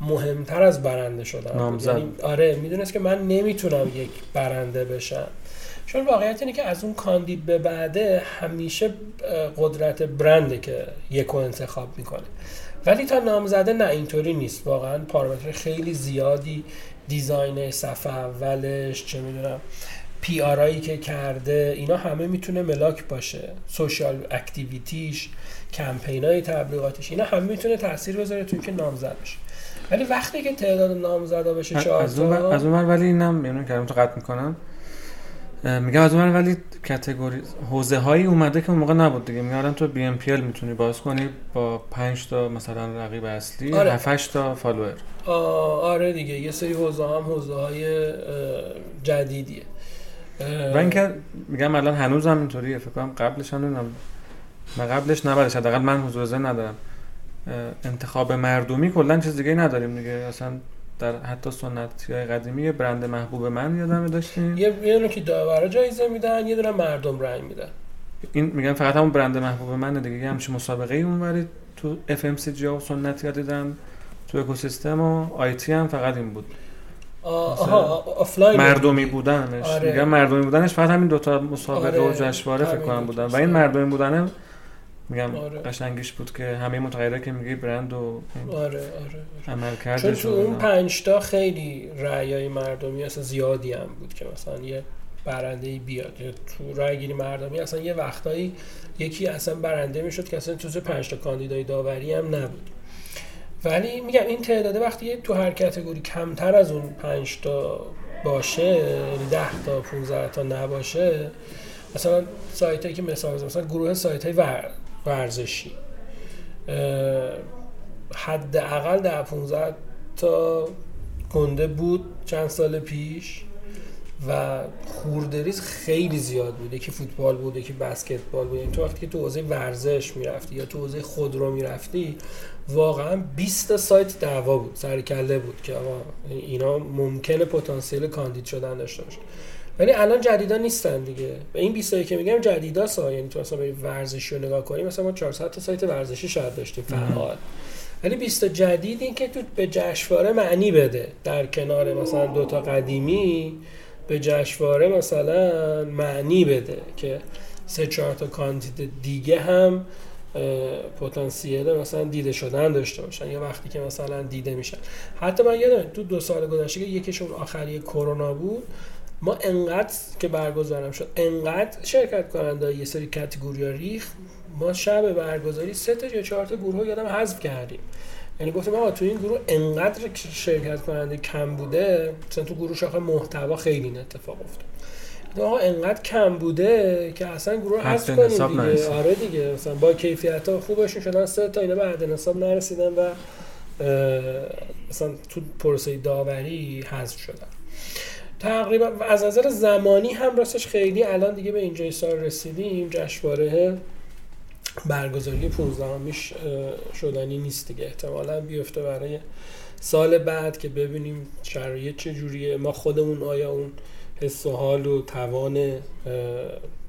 مهمتر از برنده شدن یعنی آره می‌دونست که من نمی‌تونم یک برنده بشم. چون واقعیت اینه که از اون کاندید به بعده همیشه قدرت برنده که یک انتخاب می‌کنه. ولی تا نامزده نه اینطوری نیست. واقعا پارامتر خیلی زیادی design صفحه اولش چه می‌دونم PR هایی که کرده اینا همه می‌تونه ملاک باشه. social activity ش کمپین های تبلیغاتش اینا همه می‌تونه تاثیر بذاره تو که نامزد بشه. ولی وقتی که تعداد نامزدا بشه چهار از اون از اون ولی اینم میونم که تو قطع می‌کنم. میگم از اون ولی category حوزه هایی اومده که اون موقع نبود دیگه. میگم تو BNPL می‌تونی باز کنی با 5 تا مثلا رقیب اصلی آره. 7 تا follower. آره دیگه. یه سری حوزه هم حوزه های جدیدیه. و اینکه میگم الان هنوز هم اینطوریه. فکر کنم قبلش هم نمی‌دونم من قبلش نبودش. حداقل من حضور ندارم. انتخاب مردمی کلا چیز دیگه نداریم دیگه. اصلا در حتی سنتی های قدیمی یه برند محبوب من یادمه داشتیم. یه یه که داورا جایزه میدن یه دونه مردم رأی میدن. این میگم فقط همون برند محبوب من دیگه یه همچین مسابقه ای اونوری تو FMCG و سنتی ها دیدم تو اکوسیستم و IT هم فقط این بود. آها مردمی بودنش. آره. میگم مردمی بودنش فقط همین دوتا مسابقه آره. و جشنواره فکر کنم بودن. و این مردمی بودن میگم آره. قشنگیش بود که همه متغیرها که میگی برند و آره آره, آره. عمل کرده چون تو اون پنج تا خیلی رأیای مردمی اصلا زیادی هم بود که مثلا یه برنده بیاد یا تو رأی گیری مردمی اصلا یه وقتایی یکی اصلا برنده می‌شد که اصلا تو پنج تا کاندیدای داوری هم نبود ولی میگم این تعداده وقتی تو هر کتگوری کمتر از اون 5 تا باشه یعنی 10 تا 15 تا نباشه مثلا سایت هایی که مثال مثلا گروه سایت های ورزشی. حداقل در 15 تا گنده بود چند سال پیش و خوردریز خیلی زیاد بود. یکی فوتبال بود یکی بسکتبال بود. یعنی تو وقتی که تو حوزه ورزش می‌رفتی یا تو حوزه خودرو می‌رفتی واقعا 20 تا سایت دعوا بود سر کله بود که آقا اینا ممکنه پتانسیل کاندید شدن داشته باشه. ولی الان جدیدا نیستن دیگه. و این 20 که میگم جدیدا سا یعنی تو مثلا ورزشی رو نگاه کنیم مثلا ما 400 تا سایت ورزشی شاید داشتیم فعال ولی 20 جدید این که تو به جشنواره معنی بده. در کنار مثلا دوتا قدیمی به جشنواره مثلا معنی بده که سه چهار تا کاندید دیگه هم پتانسیل مثلا دیده شدن داشته باشن یا وقتی که مثلا دیده میشن. حتی من یادم تو دو سال گذشته که یکیشون آخری کرونا بود. ما انقدر که برگزارم شد انقدر شرکت کننده یه سری کاتگوری ریخ ما شب برگزاری سه تا یا چهار تا گروه یادم حذف کردیم. یعنی گفتیم آقا تو این گروه انقدر شرکت کننده کم بوده مثلا تو گروه شاخه محتوا خیلی این اتفاق افتاد. آقا انقدر کم بوده که اصلا گروه حذف کنیم دیگه. آره دیگه مثلا با کیفیت ها خوبشون شدن سه تا اینا به عدد حساب نرسیدن و مثلا تو پروسه داوری حذف شدن. تقریبا از نظر زمانی هم راستش خیلی الان دیگه به اینجای سال رسیدیم. جشنواره برگزاری 15 میش شدنی نیست دیگه. احتمالا بیفته برای سال بعد که ببینیم شرایط چه جوریه ما خودمون آیا اون حس و حال و توان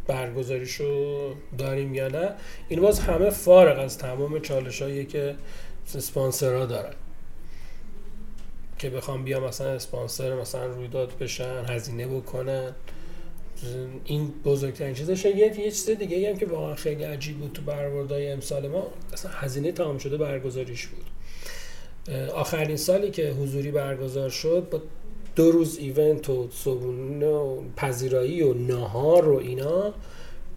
برگزاریشو داریم یا نه. این باز همه فارغ از تمام چالش هایی که ها دارن. که بخوام بیا مثلا اسپانسر مثلا رویداد بشن هزینه بکنن. این بزرگترین چیزشه یه یه چیز دیگه هم که واقعا خیلی عجیب بود تو برآوردهای امسال ما اصلا هزینه تمام شده برگزاریش بود. آخرین سالی که حضوری برگزار شد با دو روز ایونت و صبحونه و پذیرایی و نهار و اینا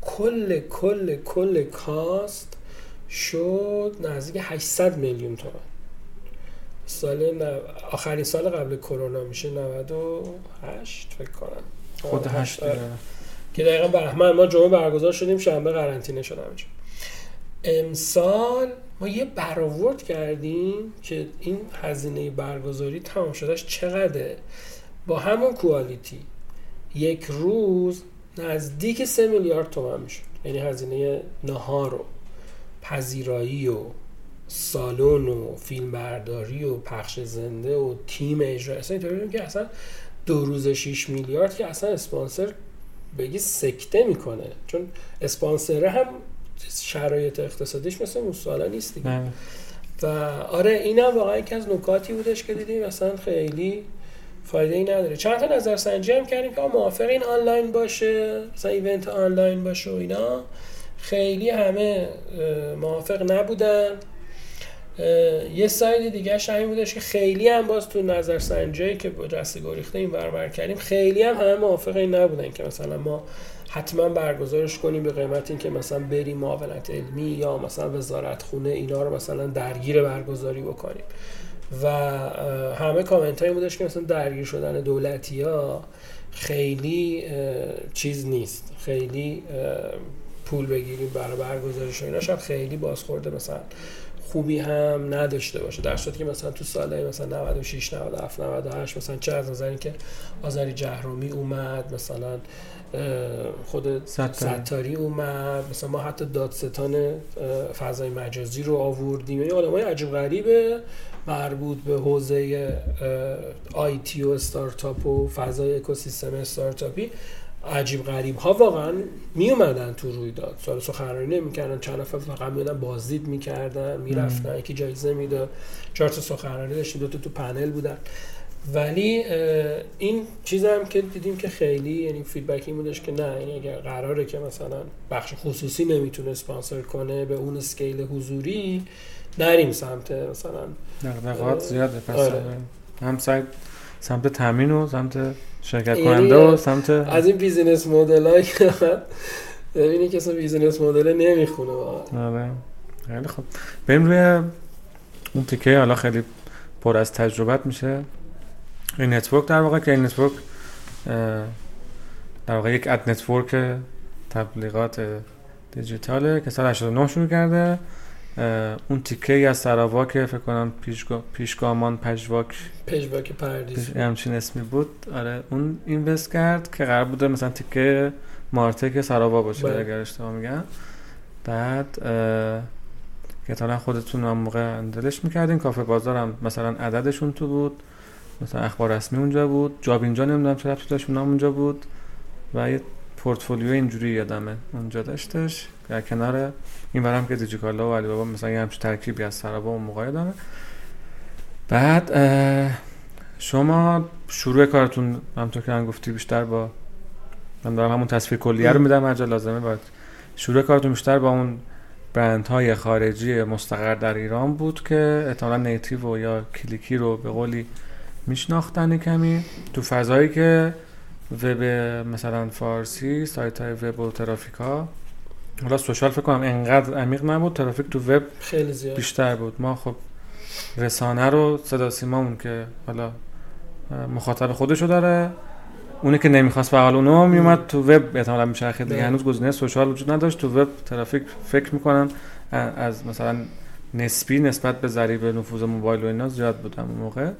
کل کل کل کاست شد نزدیک 800 میلیون تومن سال آخرین سال قبل کرونا میشه 98 فکر کنم. خود هشت آره. که دقیقا بهمن ما جمعه برگزار شدیم شنبه قرنطینه شدم امسال ما یه برآورد کردیم که این هزینه برگزاری تمام شدهش چقدره؟ با همون کوالیتی یک روز نزدیک سه میلیارد تومن می‌شد. یعنی هزینه نهار و پذیرایی و سالن و فیلم برداری و پخش زنده و تیم اجرا اصلا اینطوری که اصلا دو روز 6 میلیارد که اصلا اسپانسر بگی سکته می‌کنه. چون اسپانسره هم شرایط اقتصادیش مثل اون سالا نیست دیگه. بله. و آره اینم واقعا یکی از نکاتی بودش که دیدیم مثلا خیلی فایده ای نداره. چند تا نظر سنجی هم کردیم که موافق این آنلاین باشه مثلا ایونت آنلاین باشه و اینا. خیلی همه موافق نبودن. یه ساید دیگه همین بودش که خیلی هم باز تو نظر سنجی که جسته گریخته این بربر کردیم خیلی هم همه موافق این نبودن که مثلا ما حتما برگزارش کنیم به قیمت این که مثلا بریم معاونت علمی یا مثلا وزارت خونه اینا رو مثلا درگیر برگزاری بکنیم. و همه کامنت هایی بودش که مثلا درگیر شدن دولتی ها خیلی چیز نیست. خیلی پول بگیریم برای اینا شاید خیلی بازخورده مثلا خوبی هم نداشته باشه. در صورتی که مثلا تو ساله مثلا 96 97 98 مثلا چه از نظر که آذری جهرومی اومد مثلا خود ستاری. اومد مثلا ما حتی دادستان فضای مجازی رو آوردیم. یعنی آدمای عجیب غریبه مربوط به حوزه IT و استارتاپ و فضای اکوسیستم استارتاپی. عجیب غریب ها واقعا می اومدن تو رویداد. سال سخنرانی نمی‌کردن چند نفر فقط میادن بازدید می‌کردن می‌رفتن یکی جایزه می‌داد. چهار تا سخنرانی داشتیم دو تا تو پنل بودن. ولی این چیز هم که دیدیم که خیلی یعنی feedback این بودش که نه این اگر قراره که مثلا بخش خصوصی نمی‌تونه اسپانسر کنه به اون scale حضوری نریم سمت مثلا نقدقات زیاده. پس آره. هم سمت تامین و سمت شرکت یعنی کننده و سمت از این business model هایی که ببینی که اصلا business model نمی‌خونه آره. خیلی خوب. بریم روی اون تیکه حالا خیلی پر از تجربت میشه. ای‌نتورک در واقع که ای‌نتورک در واقع یک ad network تبلیغات دیجیتاله که سال 89 شروع کرده. اون تیکه ای از سراوا که فکر کنم پیشگا... پیشگامان پژواک پژواک پردیس همچین اسمی بود. آره اون invest کرد که قرار بوده مثلا تیکه martech سراوا باشه بله. اگر اشتباه میگم. بعد که خودتون هم موقع handle ش می‌کردین کافه بازار هم مثلا عددشون تو بود. مثلا اخبار رسمی اونجا بود. جاب اینجا نمی‌دونم چه رفتی اونجا بود. و یه پورتفولیو اینجوری یادمه. اونجا داشتش. در کنار این برم که دیجیکالا و علی بابا مثلا یه همچین ترکیبی از سرابا اون موقع یادمه. بعد شما شروع کارتون همطور که من گفتی بیشتر با من دارم همون تصویر کلیه رو میدم هر لازمه باید. شروع کارتون بیشتر با اون برند های خارجی مستقر در ایران بود که احتمالا نیتیو یا کلیکی رو به قولی میشناختن کمی. تو فضایی که وب مثلا فارسی سایت های وب و ترافیک ها حالا سوشال فکر کنم انقدر عمیق نبود ترافیک تو وب خیلی زیاد. بیشتر بود. ما خب رسانه رو صدا سیمامون که حالا مخاطب خودشو داره. اونی که نمی‌خواست فعال اونو میومد تو وب. احتمالاً میچرخید دیگه هنوز گزینه سوشال وجود نداشت. تو وب ترافیک فکر می‌کنم از مثلا نسبی نسبت به ضریب نفوذ موبایل و اینا زیاد بودم اون موقع.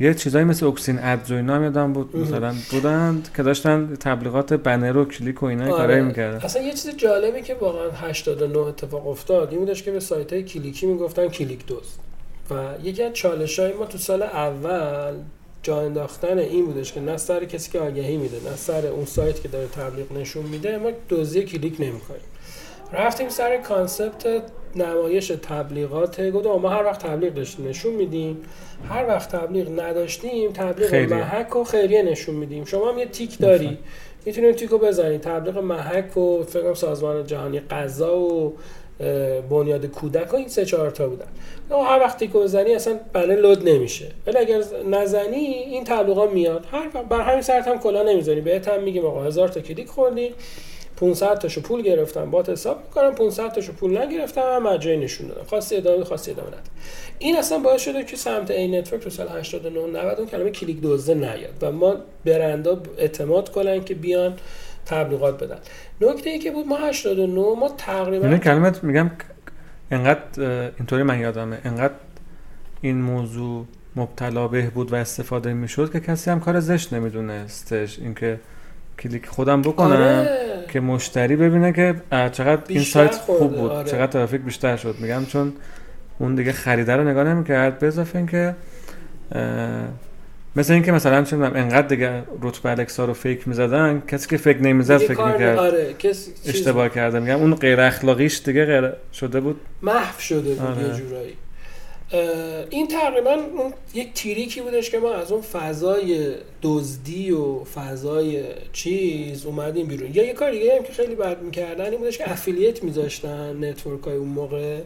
یه چیزایی مثل اکسین ادز و اینا هم یادم بود. مثلا بودند که داشتن تبلیغات بنر و کلیک و اینا آره. کارایی می‌کردن. اصلا یه چیز جالبی که واقعا 89 اتفاق افتاد این بودش که به سایت های کلیکی می‌گفتن کلیک دزد. و یکی از چالش های ما تو سال اول جا انداختن این بودش که نه سر کسی که آگهی میده نه سر اون سایت که داره تبلیغ نشون میده ما دزدی کلیک نمی‌کنیم رفتیم سر concept نمایش تبلیغات. گفتم ما هر وقت تبلیغ داشتیم نشون میدیم. هر وقت تبلیغ نداشتیم تبلیغ محک و خیریه نشون میدیم. شما هم یه تیک داری. می‌تونید تیکو بزنید. تبلیغ محک و فکر سازمان جهانی غذا و بنیاد کودک و این سه چهار تا بودن. هر وقتی که بزنی اصلا بله load نمیشه. ولی اگر نزنی این تبلیغا میاد. هر بر همین سرت هم کلا نمی‌زنی بهت هم میگیم آقا هزار تا کلیک خوردی. 500 تاشو پول گرفتم با حساب می‌کنم 500 تاشو پول نگرفتم هم مجانی نشون دادم. خواستی ادامه خواستی ادامه نده این اصلا باعث شده که سمت این network تو سال 89 90 اون کلمه کلیک دزده نیاد و ما برندا اعتماد کنن که بیان تبلیغات بدن. نکته ای که بود ما 89 ما تقریبا این کلمه میگم انقدر اینطوری من یادمه. انقدر این موضوع مبتلا به بود و استفاده می‌شد که کسی هم کار زشت نمیدونستش. اینکه کلیک خودم بکنم آره. که مشتری ببینه که چقدر این سایت خوب بود آره. چقدر ترافیک بیشتر شد میگم چون اون دیگه خریدار رو نگاه نمی‌کرد به اضافه اینکه مثل اینکه مثلا چون انقدر دیگه رتبه الکسا رو فیک می‌زدن کسی که فکر نمی‌زد فکر می‌کرد آره. اشتباه کرده میگم اون غیر اخلاقیش دیگه غیر شده بود محو شده بود آره. یه جورایی این تقریبا اون یک تیریکی بودش که ما از اون فضای دزدی و فضای چیز اومدیم بیرون. یا یه کار دیگه هم که خیلی بد می‌کردن این بودش که affiliate میذاشتن network های اون موقع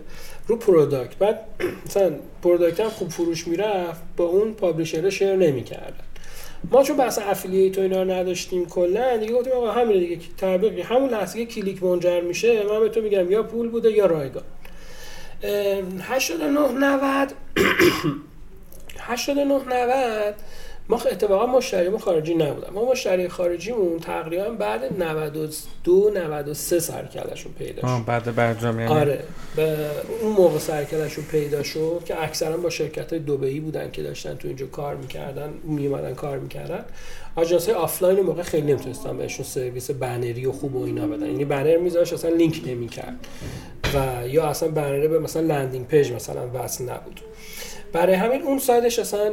رو product بعد مثلا product هم خوب فروش می‌رفت با اون publisher share نمی‌کردن. ما چون بحث affiliate و اینا نداشتیم کلا دیگه گفتیم آقا همین دیگه تبلیغ همون لحظه کلیک منجر میشه من به تو میگم یا پول بوده یا رایگان. 89 90 89 90 ما اتفاقا مشتریمون خارجی نبودن ما مشتری خارجیمون تقریبا بعد 92 93 سروکلشون پیدا شد. بعد برجام یعنی؟ آره. به اون موقع سروکلشون پیدا شد که اکثرا با شرکت های دوبی‌ای بودن که داشتن تو اینجا کار می‌کردن میومدن کار می‌کردن. آژانسای اون موقع خیلی نمی‌تونستن بهشون سرویس بنری و خوب و اینا بدن. یعنی بنر میذاشت اصلا لینک نمی‌کرد. و یا اصلا بنره به مثلا landing page مثلا وصل نبود. برای همین اون سایدش اصلا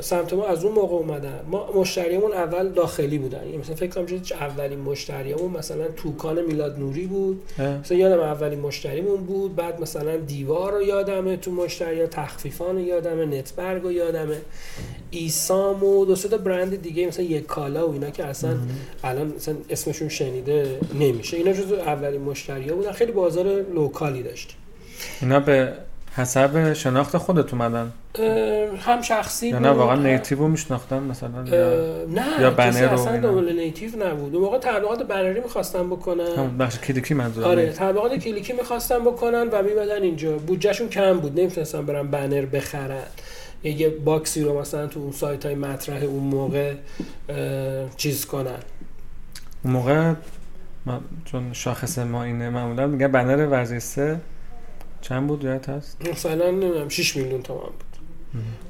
سمت ما از اون موقع اومدن. ما مشتریمون اول داخلی بودن. یعنی مثلا فکر کنم اولین مشتریمون مثلا توکان میلاد نوری بود. مثلا یادم اولین مشتریمون بود. بعد مثلا دیوار رو یادمه تو مشتری تخفیفان رو یادمه نتبرگ رو یادمه. ایسام و دو تا برند دیگه مثلا یک کالا و اینا که اصلا الان مثلا اسمشون شنیده نمیشه. اینا جزو اولین مشتری ها بودن. خیلی بازار local ی داشتیم. اینا به حسب شناخت خودت اومدن. هم شخصی یا نه واقعا native رو میشناختن مثلا یا نه یا بنر رو اصلا دوبل native نبود. اون موقع تبلیغات بنری می‌خواستن بکنن. هم بخش کلیکی منظور آره تبلیغات کلیکی می‌خواستن بکنن و میمدن اینجا. بودجهشون کم بود نمی‌تونستن برن بنر بخرن. یه باکسی رو مثلا تو اون سایت های مطرح اون موقع چیز کنن. اون موقع ما چون شاخص ما اینه معمولا میگه بنر ورزش چند بود یادت هست؟ مثلا نمی‌دونم 6 میلیون تومن بود.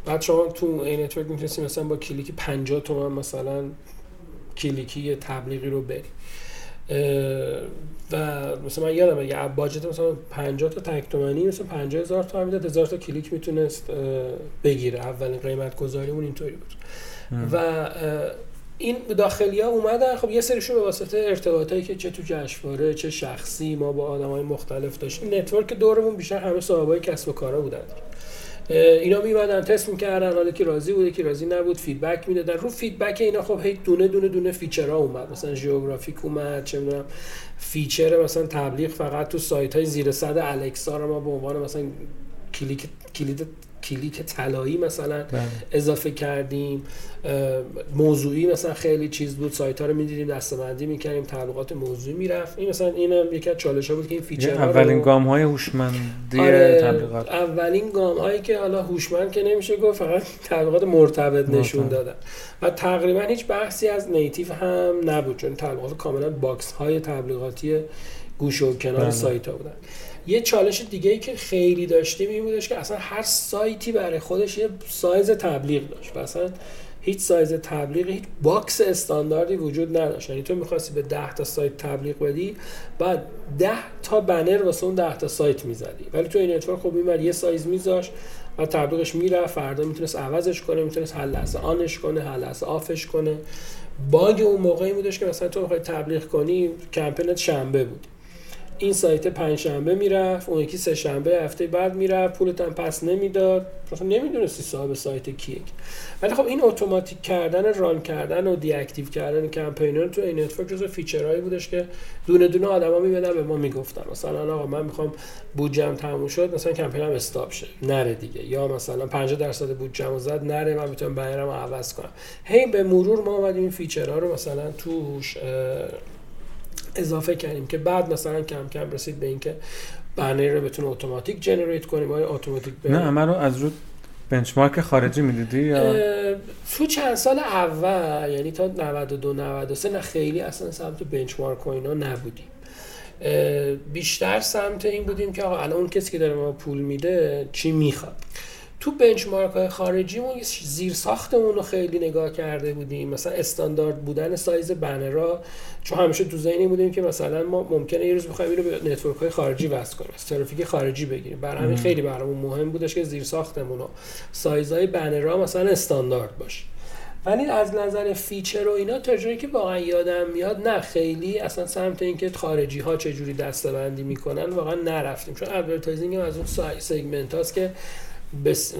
بعد شما تو این network می‌تونستی مثلا با کلیکی 50 تومن مثلا کلیکی یه تبلیغی رو بری. و مثلا من یادم یه budget مثلا 50 تا تک تومنی مثلا 50 هزار تا می‌داد هزار تا کلیک می‌تونست بگیره. اولین قیمت گذاریمون اینطوری بود. و این داخلی ها اومدن. خب یه سریشون به واسطه ارتباطایی که چه تو جشنواره چه شخصی ما با آدم های مختلف داشتیم. network دورمون بیشتر همه صاحبای کسب و کارا بودن اینا میمدن تست می‌کردن حالا که راضی بود که راضی نبود feedback می‌دادن. رو feedback اینا خب هی دونه دونه دونه feature ها اومد. مثلا geographic اومد چه می‌دونم feature مثلا تبلیغ فقط تو سایت های زیر صد الکسا رو ما به عنوان مثلا کلیک کلید کلیک طلایی مثلا بله. اضافه کردیم. موضوعی مثلا خیلی چیز بود. سایت ها رو می‌دیدیم دستبندی می‌کردیم تعلقات موضوعی می‌رفت. این مثلا این یکی از چالش ها بود که این feature اولین گام های هوشمندی آره تبلیغات اولین گام هایی که حالا هوشمند که نمیشه گفت فقط تبلیغات مرتبط نشون دادن. و تقریبا هیچ بحثی از native هم نبود چون تبلیغات کاملا باکس های تبلیغاتی گوشه و کنار بله. سایت ها بودن. یه چالش دیگه ای که خیلی داشتیم این بودش که اصلا هر سایتی برای خودش یه سایز تبلیغ داشت اصلا هیچ سایز تبلیغ هیچ باکس استانداردی وجود نداشت. یعنی تو می‌خواستی به 10 تا سایت تبلیغ بدی بعد 10 تا بنر واسه اون 10 تا سایت می‌زدی. ولی تو این network خب میمد یه سایز میذاش و تبلیغش میره فردا می‌تونست عوضش کنه می‌تونست هر لحظه on ش کنه هر لحظه off ش کنه. bug اون موقعی بودش که مثلا تو بخوای تبلیغ کنی کمپینت شنبه بود. این سایت پنج شنبه می‌رفت اون یکی سه شنبه هفته بعد می‌رفت پولت هم پس نمی‌داد. مثلا نمی‌دونستی صاحب سایت کیه. ولی خب این اتوماتیک کردن run کردن و deactive کردن کمپین رو تو این network جزو feature هایی بودش که دونه دونه آدما میمدن به ما می‌گفتن. مثلا آقا من می‌خوام بودجم تموم شد مثلا کمپینم stop شه. نره دیگه. یا مثلا 50 درصد بودجم زد نره من می‌تونم بنرم عوض کنم. هی به مرور ما اومدیم این feature ها رو مثلا توش اضافه کردیم که بعد مثلا کم کم رسید به اینکه بنر رو بتونه اتوماتیک generate کنیم آیا اتوماتیک نه همه رو از رو benchmark خارجی می‌دیدی یا؟ تو چند سال اول یعنی تا 92 93 نه خیلی اصلا سمت benchmark و اینا نبودیم. بیشتر سمت این بودیم که آقا الان اون کسی که داره ما پول میده چی می‌خواد؟ تو benchmark های خارجیمون زیر ساختمون رو خیلی نگاه کرده بودیم. مثلا استاندارد بودن سایز بنرها چون همیشه تو ذهنی بودیم که مثلا ما ممکنه یه روز بخوایم اینو به network های خارجی وصل کنیم ترافیک خارجی بگیریم. برای همین خیلی برامون مهم بودش که زیر ساختمون و سایزهای بنرها مثلا استاندارد باشه. ولی از نظر feature و اینا تا جایی که واقعا یادم میاد نه خیلی اصلا سمت اینکه خارجی ها چه جوری دستبندی می‌کنن واقعا نرفتیم. چون advertising از اون segment هاست که بس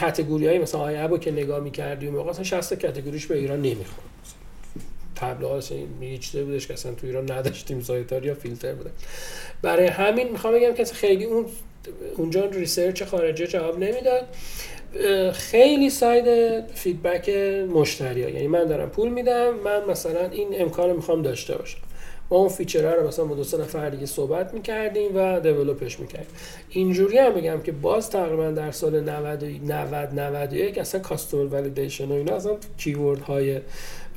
category های مثلا IAB و که نگاه می‌کردیم موقع اصلا 60 category ش به ایران نمی‌خورد. تبلیغاتش هیچ بودش که اصلا تو ایران نداشتیم سایتا یا فیلتر بوده. برای همین می‌خوام بگم که خیلی اون اونجا research خارجی جواب نمی‌داد. خیلی side feedback مشتری ها. یعنی من دارم پول میدم من مثلا این امکان می‌خوام داشته باشم. ما اون feature ه رو مثلا با دو سه نفر دیگه صحبت می‌کردیم و develop ش می‌کردیم. اینجوری هم بگم که باز تقریبا در سال 90 90 91 اصلا customer validation و اینا اصلا keyword های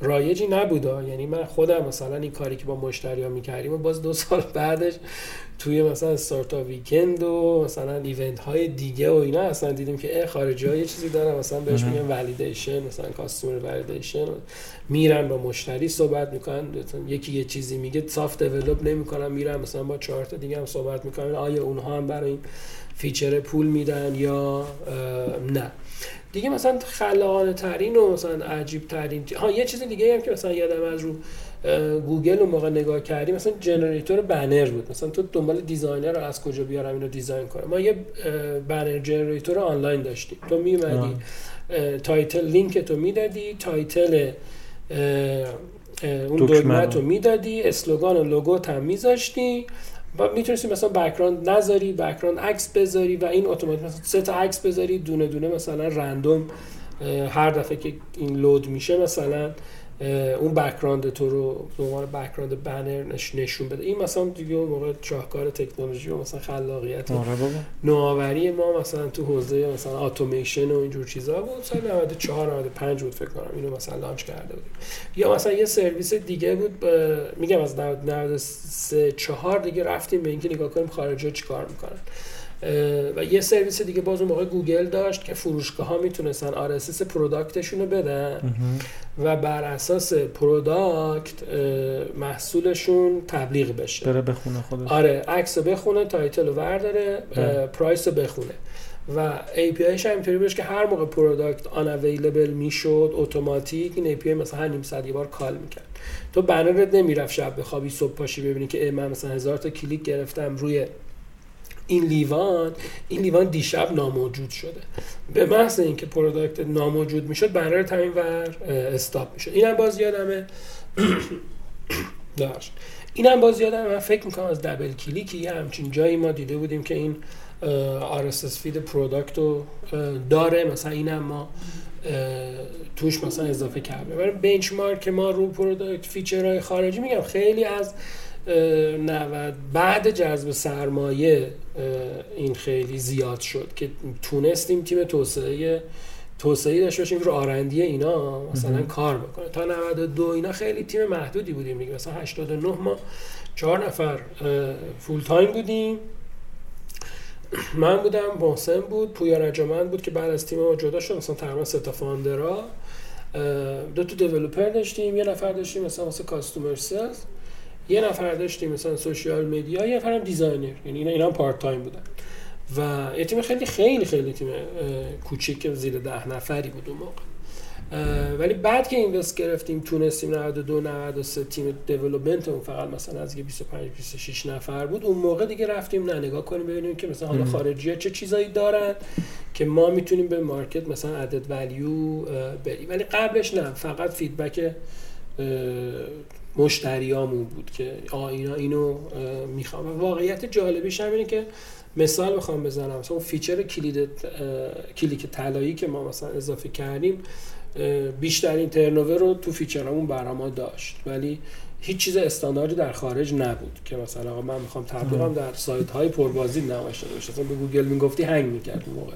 رایجی نبوده یعنی من خودم مثلا این کاری که با مشتری ها می‌کردیم و باز دو سال بعدش توی مثلا startup weekend و مثلا event های دیگه و اینا اصلا دیدیم که خارجی ها یه چیزی دارن مثلا بهش میگن validation مثلا customer validation میرن با مشتری صحبت می‌کنن یکی یه چیزی میگه سافت develop نمی‌کنن میرن مثلا با چهار تا دیگه هم صحبت می‌کنن آیا اونها هم برای این feature پول میدن یا نه. دیگه مثلا خلاقانه ترین و مثلا عجیب ترین ها یه چیز دیگه هم که مثلا یادم از رو گوگل اون موقع نگاه کردیم مثلا generator بنر بود. مثلا تو دنبال designer رو از کجا بیارم اینو design کنم؟ ما یه بنر generator آنلاین داشتیم. تو میومدی title لینک تو می‌دادی title اون دکمت رو. می‌دادی slogan و لوگو هم میذاشتی و می‌تونستی مثلا background نذاری background عکس بذاری و این اتوماتیک مثلا سه تا عکس بذاری دونه دونه مثلا random هر دفعه که این load میشه مثلا اون background تو رو به عنوان background بنر نشون بده. این مثلا دیگه اون موقع شاهکار تکنولوژی و مثلا خلاقیت آره نوآوری ما مثلا تو حوزه مثلا اتوماسیون و اینجور چیزا بود. سال 94 95 بود فکر کنم اینو مثلا launch کرده بودیم. یا مثلا یه سرویس دیگه بود میگم از 93 4 دیگه رفتیم به اینکه نگاه کنیم خارجا چیکار می‌کنن. و یه سرویس دیگه باز اون موقع گوگل داشت که فروشگاه ها می‌تونستن RSS product شون رو بدن. و بر اساس product محصولشون تبلیغ بشه. بره بخونه خودش. آره عکس رو بخونه title رو ورداره price رو بخونه. و API هم اینطوری که هر موقع product unavailable می‌شد اتوماتیک این API مثلا هر نیم ساعت یه بار call می‌کرد. تو بنرت نمی‌رفت شب بخوابی صبح پاشی ببینی که من مثلا هزار تا کلیک گرفتم روی این لیوان این لیوان دیشب ناموجود شده. به محض اینکه product ناموجود می‌شد بنر تامین ور stop می‌شد. اینم باز یادمه. داشت اینم باز یادم من فکر می‌کنم از DoubleClick ی یه همچین جایی ما دیده بودیم که این RSS feed product رو داره. مثلا اینم ما توش مثلا اضافه کرده برای benchmark ما رو product feature های خارجی میگم. خیلی از 90 بعد جذب سرمایه این خیلی زیاد شد که تونستیم تیم توسعه توسعه داشته باشیم رو R&D اینا مثلا کار بکنه. تا 92 اینا خیلی تیم محدودی بودیم دیگه. مثلا 89 ما چهار نفر full time بودیم. من بودم محسن بود پویا رجامند بود که بعد از تیم ما جدا شد مثلا تقریبا سه تا founder ا. دو تا developer داشتیم یه نفر داشتیم مثلا واسه customer sales یه نفر داشتیم مثلا social media یه نفرم designer. یعنی اینا اینا part time بودن. و یه تیم خیلی خیلی خیلی تیم کوچیک زیر ده نفری بود اون موقع. ولی بعد که invest گرفتیم تونستیم 92 93 تیم development اون فقط مثلا از 25 26 نفر بود. اون موقع دیگه رفتیم نه نگاه کنیم ببینیم که مثلا حالا خارجی ها چه چیزایی دارن که ما می‌تونیم به market مثلا added value بریم. ولی قبلش نه فقط feedback مشتریامون بود که آ اینا اینو می‌خوام. واقعیت جالبیش هم اینه که مثال بخوام بزنم. مثلا اون feature کلید کلیک طلایی که ما مثلا اضافه کردیم بیشترین turnover رو تو feature مون برای داشت. ولی هیچ چیز استانداردی در خارج نبود که مثلا آقا من می‌خوام تبلیغم در سایت های پربازدید نمایش داده بشه به گوگل می‌گفتی hang می‌کرد اون موقع.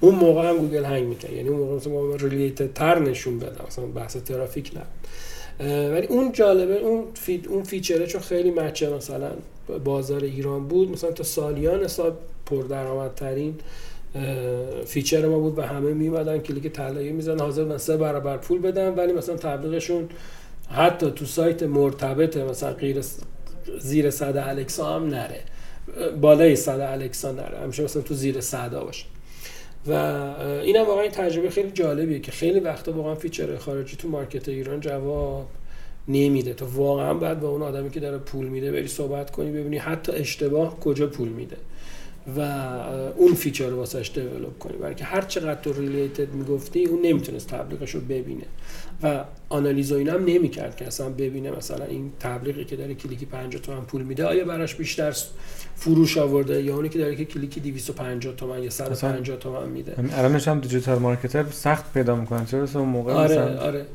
اون موقع هم گوگل hang می‌کرد. یعنی اون موقع مثلا related تر نشون بدم. مثلا بحث ترافیک نبود. ولی اون جالبه اون فی... اون feature ه چون خیلی match ه مثلا بازار ایران بود مثلا تا سالیان حساب پردرآمدترین feature ما بود و همه میمدن کلیک طلایی می‌زنن حاضر من سه برابر پول بدن ولی مثلا تبلیغشون حتی تو سایت مرتبط مثلا غیر زیر صد الکسا هم نره. بالای صد الکسا نره. همیشه مثلا تو زیر صدا باشه. و اینم واقعا این تجربه خیلی جالبیه که خیلی وقتا واقعا feature خارجی تو market ایران جواب نمیده. تو واقعا بعد با اون آدمی که داره پول میده بری صحبت کنی ببینی حتی اشتباه کجا پول میده. و اون feature رو واسش develop کنی. برای که هر چقدر تو related می‌گفتی اون نمی‌تونست تبلیغش رو ببینه. و آنالیز و اینا هم نمی‌کرد که اصلا ببینه مثلا این تبلیغی که داره کلیکی 50 تومن پول میده آیا براش بیشتر فروش آورده یا اونی که داره که کلیکی 250 تومن یا 150 تومن میده. الانش هم دیجیتال مارکتر سخت پیدا می‌کنن چرا؟ اون موقع آره مثلا... آره.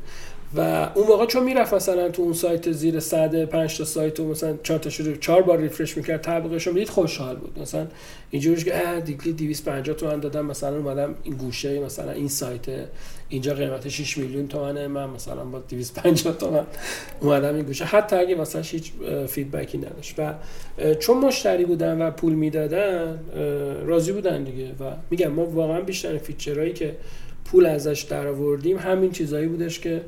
و اون موقع چون می‌رفت مثلا تو اون سایت زیر صد 5 تا سایت و مثلا 4 تا شروع 4 بار ریفرش می‌کرد تبلیغش رو دید خوشحال بود. مثلا اینجوریش که اه دیگلی 250 تومن دادم مثلا اومدم این گوشه مثلا این سایت اینجا قیمت 6 میلیون تومنه من مثلا با 250 تومن اومدم این گوشه. حتی اگه مثلا هیچ feedback ی نداشت. و چون مشتری بودن و پول می‌دادن راضی بودن دیگه. و میگم ما واقعا بیشتر feature هایی که پول ازش در آوردیم همین چیزایی بودش که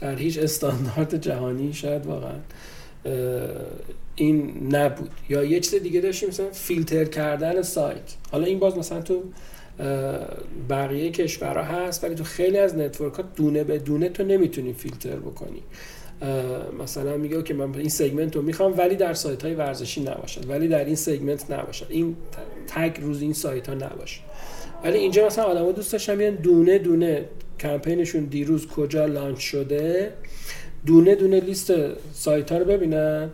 در هیچ استاندارد جهانی شاید واقعا این نبود. یا یه چیز دیگه داشتیم مثلا فیلتر کردن سایت. حالا این باز مثلا تو بقیه کشورها هست ولی تو خیلی از network ها دونه به دونه تو نمی‌تونی فیلتر بکنی. مثلا میگه که من این segment رو می‌خوام ولی در سایت های ورزشی نباشد ولی در این segment نباشد. این target روز این سایت ها نباشه. ولی اینجا مثلا آدم‌ها دوست داشتن دونه دونه کمپینشون دیروز کجا launch شده دونه دونه لیست سایت ها رو ببینن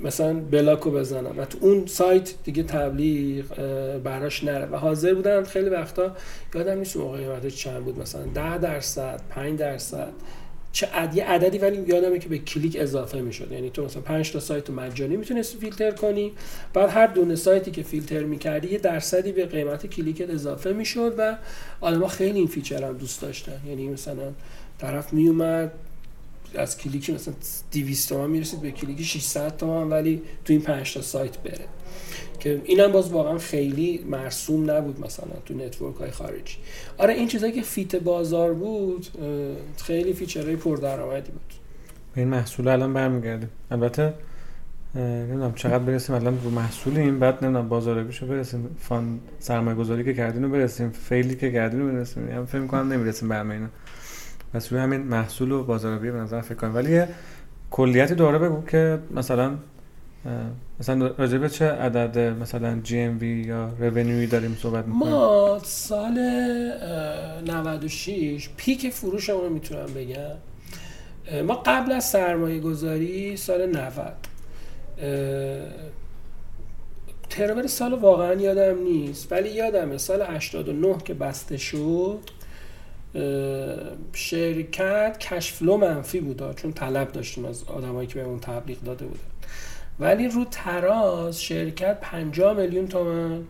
مثلا block و بزنن. و تو اون سایت دیگه تبلیغ براش نره. و حاضر بودن خیلی وقتا یادم نیست موقع چند بود مثلا 10 درصد 5 درصد. چه عد... یه عددی ولی یادمه که به کلیک اضافه می‌شد. یعنی تو مثلا 5 تا سایت مجانی می‌تونستی فیلتر کنی. بعد هر دونه سایتی که فیلتر می‌کردی یه درصدی به قیمت کلیکت اضافه می‌شد و آدما خیلی این feature هم دوست داشتن. یعنی مثلا طرف میومد از کلیکی مثلا 200 تومن می‌رسید به کلیکی 600 تومن ولی تو این 5 تا سایت بره. که اینم باز واقعا خیلی مرسوم نبود مثلا تو network های خارجی. آره این چیزایی که fit بازار بود خیلی feature های پردرآمدی بود. به این محصول الان برمیگردیم. البته نمی‌دونم چقدر برسیم الان رو محصولیم بعد نمی‌دونم بازاریابیشو برسیم. فاند سرمایه گذاری که کردین رو برسیم fail ی که کردین رو برسیم. یعنی فکر کنم نمی‌رسیم به اینا. بس روی همین محصول و بازاریابی به نظر فکر کنم. ولی کلیتی دوره بگو که مثلا مثلا راجع به چه عدد مثلا GMV یا revenue ی داریم صحبت می‌کنیم؟ ما سال 96 پیک فروشمون رو می‌تونم بگم. ما قبل از سرمایه گذاری سال 90 ترور سال واقعا یادم نیست ولی یادمه سال 89 که بسته شد. شرکت کشفلو منفی بود چون طلب داشتیم از آدمایی که به اون تبلیغ داده بودن. ولی رو تراز شرکت 50 میلیون تومن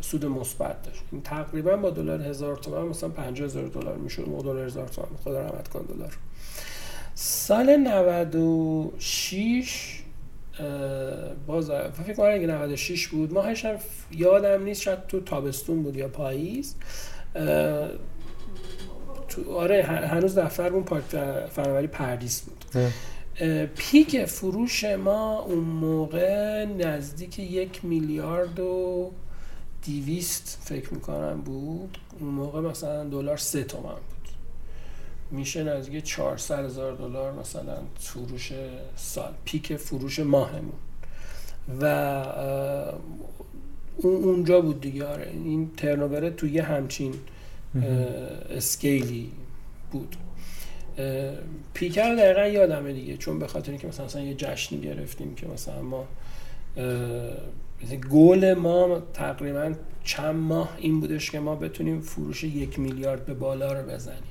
سود مثبت داشت. این تقریبا با دلار هزار تومن مثلا 50 هزار دلار می‌شد مو دلار هزار تومن. خدا رحمت کن دلار. سال 96 باز فکر کنم اگه 96 بود ماهش هم یادم نیست شاید تو تابستون بود یا پاییز. تو آره هنوز دفترمون پارک فناوری پردیس بود. پیک فروش ما اون موقع نزدیک یک میلیارد و دیویست فکر می‌کنم بود. اون موقع مثلا دلار سه تومن بود. میشه نزدیک 400 هزار دلار مثلا فروش سال پیک فروش ماهمون. و اون اونجا بود دیگه آره. این ترنوبره توی همچین اسکیلی بود. پیکر دقیقا یادمه دیگه چون به خاطر اینکه مثلا, مثلا یه جشنی گرفتیم که مثلا ما گل ما تقریبا چند ماه این بودش که ما بتونیم فروش یک میلیارد به بالا رو بزنیم.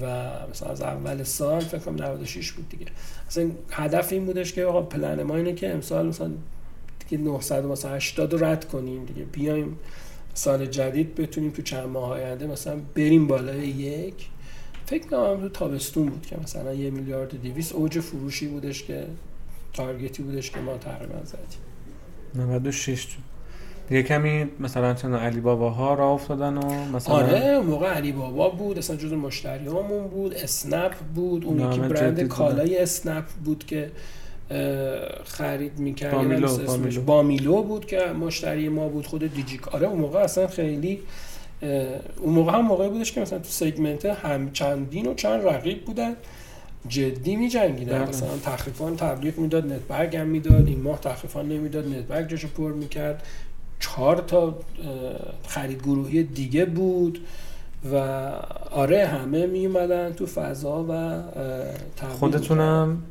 و مثلا از اول سال فکر کنم 96 بود دیگه. اصلا هدف این بودش که آقا پلن ما اینه که امسال مثلا دیگه 980 رو رد کنیم دیگه. بیایم سال جدید بتونیم تو چند ماه آینده مثلا بریم بالای یک. فکر کنم تو تابستون بود که مثلا یه میلیارد دیویس اوج فروشی بودش که تارگتی بودش که ما تقریبا زدیم. 96 دیگه کمی مثلا چند علی بابا ها را افتادن و مثلا آره موقع علی بابا بود اصلا جز مشتریامون بود اسنپ بود اون یکی برند کالای اسنپ بود که خرید می‌کرد بامیلو, بامیلو. بامیلو بود که مشتری ما بود خود دیجیک آره اون موقع اصلا خیلی اون موقع هم موقعی بودش که مثلا تو سگمنت هم چندین و چند رقیب بودن جدی می جنگیدن بله. مثلا تخفیفان تبلیغ می‌داد نتبرگ هم می‌داد این ماه تخفیفان نمی‌داد نتبرگ جاشو پر می‌کرد. چهار تا خرید گروهی دیگه بود و آره همه می اومدن تو فضا و خودتونم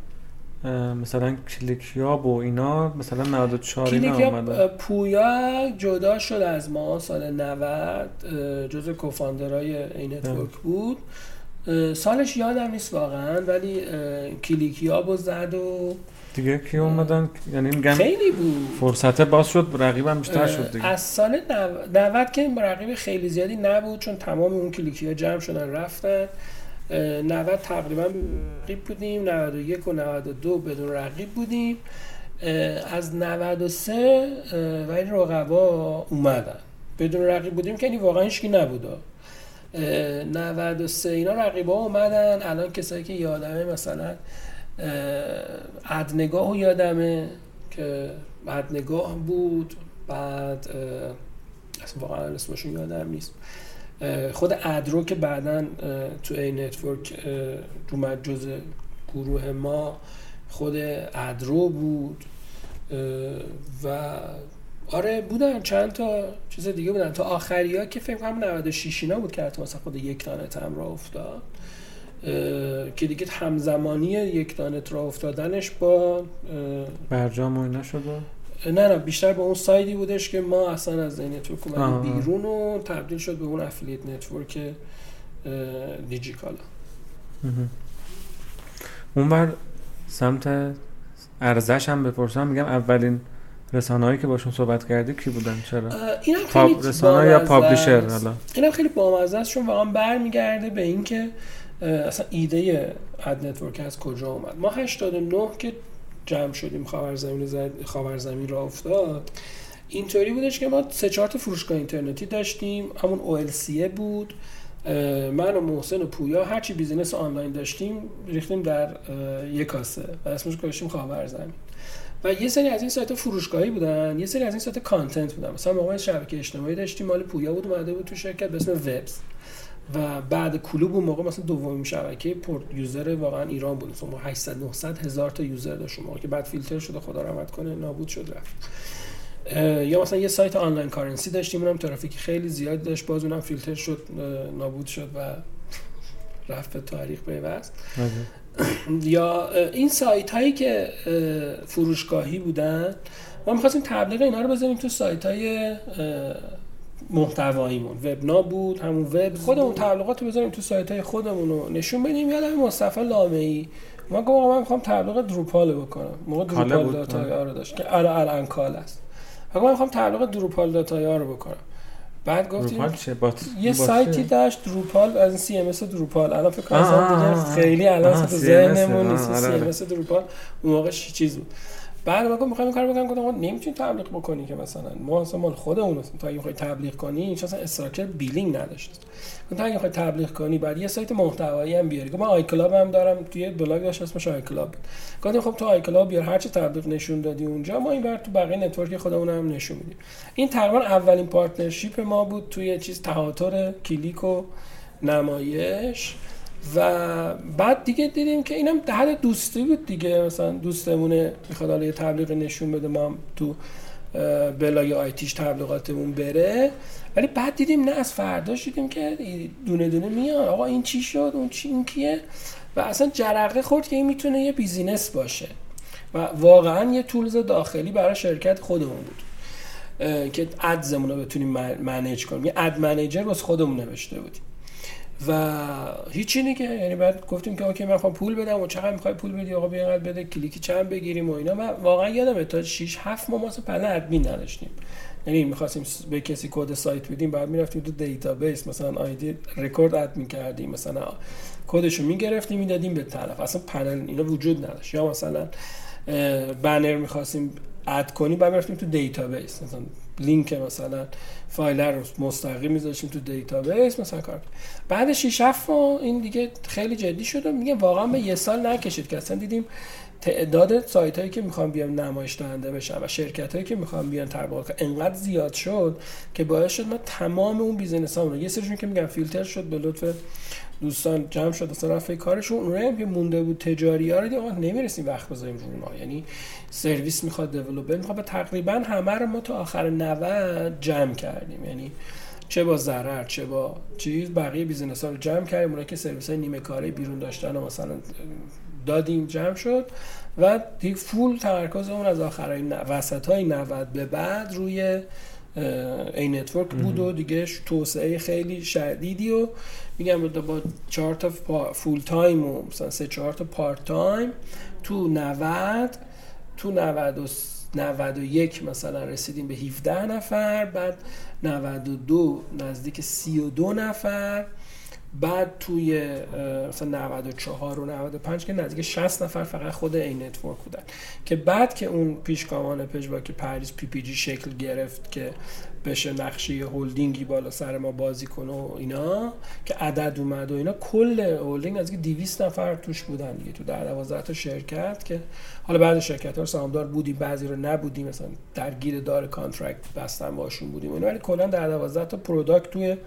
مثلا کلیکیاب و اینا مثلا 94 اینا اومدن پویا جدا شد از ما سال 90 جز کوفاندرای این نتورک بود. سالش یادم نیست واقعا ولی کلیکیاب و زد و دیگه کی اومدن؟ یعنی میگم خیلی بود. فرصت باز شد رقیبم بیشتر شد دیگه. از سال 90 که رقیب خیلی زیادی نبود چون تمام اون کلیکی ها جمع شدن رفتن. 90 تقریبا رقیب بودیم 91 و 92 بدون رقیب بودیم. از 93 ولی رقبا اومدن. بدون رقیب بودیم که یعنی واقعا هیچکی نبود 93 اینا رقیبا اومدن. الان کسایی که یادمه مثلا ادنگاه یادمه که ادنگاه بود. بعد اصلا واقعا اسمشون یادم نیست. خود ادرو که بعدا تو ای نتورک اومد جز گروه ما خود ادرو بود و آره بودن چند تا چیز دیگه بودن. تا آخری ها که فکر کنم 96 اینا بود که حتی خود یکتانت هم را افتاد. که دیگه همزمانی یکتانت را افتادنش با برجام و اینا شده نه نه بیشتر به اون سایدی بودش که ما اصلا از network اومدیم بیرون و تبدیل شد به اون affiliate network دیجیکالا. اون بر سمت ارزش هم بپرسم میگم اولین رسانه‌ای که باشون صحبت کردی کی بودن؟ چرا؟ این خیلی رسانه یا publisher؟ حالا. اینم خیلی بامزه است چون واقعا برمیگرده به اینکه اصلا ایده ad network از کجا اومد. ما 89 که جمع شدیم خاورزمین زد خاورزمین را افتاد. اینطوری بودش که ما سه چهار تا فروشگاه اینترنتی داشتیم. همون OLC بود. من و محسن و پویا هرچی business online داشتیم ریختیم در یک کاسه. و اسمش گذاشتیم خاورزمین. و یه سری از این سایت فروشگاهی بودن یه سری از این سایت content بودن. مثلا موقع شبکه اجتماعی داشتیم مال پویا بود اومده بود تو شرکت به اسم وبز و بعد کلوب اون موقع مثلا دومین شبکه پر user واقعا ایران بود. مثلا 800 900 هزار تا user داشت موقع که بعد فیلتر شده خدا رحمت کنه نابود شد رفت. یا مثلا یه سایت online currency داشتیم اونم ترافیک خیلی زیاد داشت. باز اونم فیلتر شد نابود شد و رفت به تاریخ پیوست یا این سایت هایی که فروشگاهی بودن ما می‌خواستیم تبلیغ اینا رو بزنیم تو سایت های محتواییمون. وبنا بود همون وب خودمون تبلیغات رو بذاریم تو سایت های خودمون رو نشون بدیم. یادم مصطفی لامعی ما گفتم من می‌خوام تبلیغ دروپال بکنم. موقع دروپال داتا رو داشت. که الان الان کال است. من می‌خوام تبلیغ دروپال داتا رو بکنم. بعد گفتیم یه سایتی داشت دروپال از سی ام اس دروپال. الان فکر کنم خیلی الان تو ذهنمون نیست. سی ام اس دروپال اون موقع چیز بود. بعد ما می‌خوایم کار بکنم. گفتم نمی‌تونی تبلیغ بکنی که مثلا. ما اصلا مال خودمون تا اگه می‌خوای تبلیغ کنی این اصلا استراکچر بیلینگ نداشت. تا اگه می‌خوای تبلیغ کنی بعد یه سایت محتوایی هم بیاری. من آی کلاب هم دارم. توی بلاگ داشت اسمش آی کلاب گفتم خب تو آی کلاب بیار. هر چه تبلیغ نشون دادی اونجا ما این بر تو بقیه نتورک خودمون هم نشون میدیم. این تقریبا اولین partnership ما بود توی چیز تهاتر کلیک و نمایش. و بعد دیگه دیدیم که اینم در دوستی بود دیگه. مثلا دوستمونه می‌خواد حالا یه تبلیغ نشون بده ما هم تو بلای آیتیش تبلیغاتمون بره. ولی بعد دیدیم نه از فرداش دیدیم که دونه دونه میاد آقا این چی شد؟ اون چی این کیه؟ و اصلا جرقه خورد که این می‌تونه یه business باشه. و واقعا یه tools داخلی برای شرکت خودمون بود. که ads مون رو بتونیم manage کنیم. یه ad manager واسه خودمون نوشته بودیم. و هیچی دیگه یعنی بعد گفتیم که okay من خواهم پول بدم و چقدر می‌خوای پول بدی؟ آقا بیا بده کلیکی چند بگیریم و اینا. من واقعا یادم تا 6 7 ماه واسه panel admin نداشتیم. یعنی می‌خواستیم به کسی کد سایت بدیم بعد می‌رفتیم تو database مثلا ID record add می‌کردیم مثلا کدشو می‌گرفتیم می‌دادیم به طرف. اصلا پنل اینا وجود نداشت. یا مثلا بنر می‌خواستیم add کنیم بعد رفتیم تو database. مثلا لینک مثلا فایل رو مستقیم میذاشیم تو database مثلا کار بعد 6 7 این دیگه خیلی جدی شد و میگه واقعا به یه سال نکشید که اصلا دیدیم تعداد سایت هایی که می‌خوان بیان نمایش دهنده بشن و شرکت هایی که می‌خوان بیان تبلیغات انقدر زیاد شد که باعث شد ما تمام اون business ها یه سریشون که میگن فیلتر شد به لطف دوستان جمع شد اصلا رفت کارشون. اونایی هم که مونده بود تجاری ها رو دیگه نمی‌رسیم وقت بذاریم رو اونها یعنی سرویس می‌خواد developer می‌خواد تقریبا همه رو ما تا آخر 90 جمع کردیم. یعنی چه با ضرر چه با چیز بقیه business ها رو جمع کردیم. اونایی که سرویس های نیمه کاری بیرون داشتن و مثلا دادیم جمع شد. و دیگه full تمرکز اون از آخرای وسط های 90 به بعد روی این network بود و دیگه توسعه خیلی شدیدی و میگم با چهار تا full time و مثلا سه چهار تا part time تو 90 تو 90 و 91 مثلا رسیدیم به 17 نفر بعد 92 نزدیک 32 نفر بعد توی مثلا 94 و 95 که نزدیک 60 نفر فقط خود این network بودن. که بعد که اون پیشگامان پژواک پارس PPG شکل گرفت که بشه نقش هولدینگی بالا سر ما بازی کنه و اینا که عدد اومد و اینا. کل هولدینگ از 200 نفر توش بودن دیگه. تو در 12 تا شرکت که حالا بعد شرکت ها سهامدار بودی بعضی رو نبودی مثلا درگیر دار contract بستن باشون بودیم اینا. ولی کلا در 12 تا product توی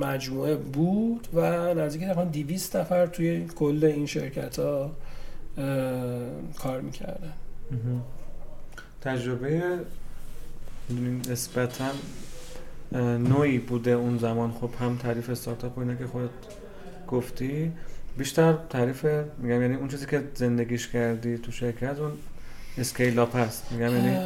مجموعه بود و نزدیک تقریبا 200 نفر توی کل این شرکت ها کار می‌کردن. تجربه نسبتا نوعی بوده اون زمان. خب هم تعریف استارتاپ و که خودت گفتی بیشتر تعریف میگم یعنی اون چیزی که زندگیش کردی تو شرکت اون اسکیل اپ هست. میگم یعنی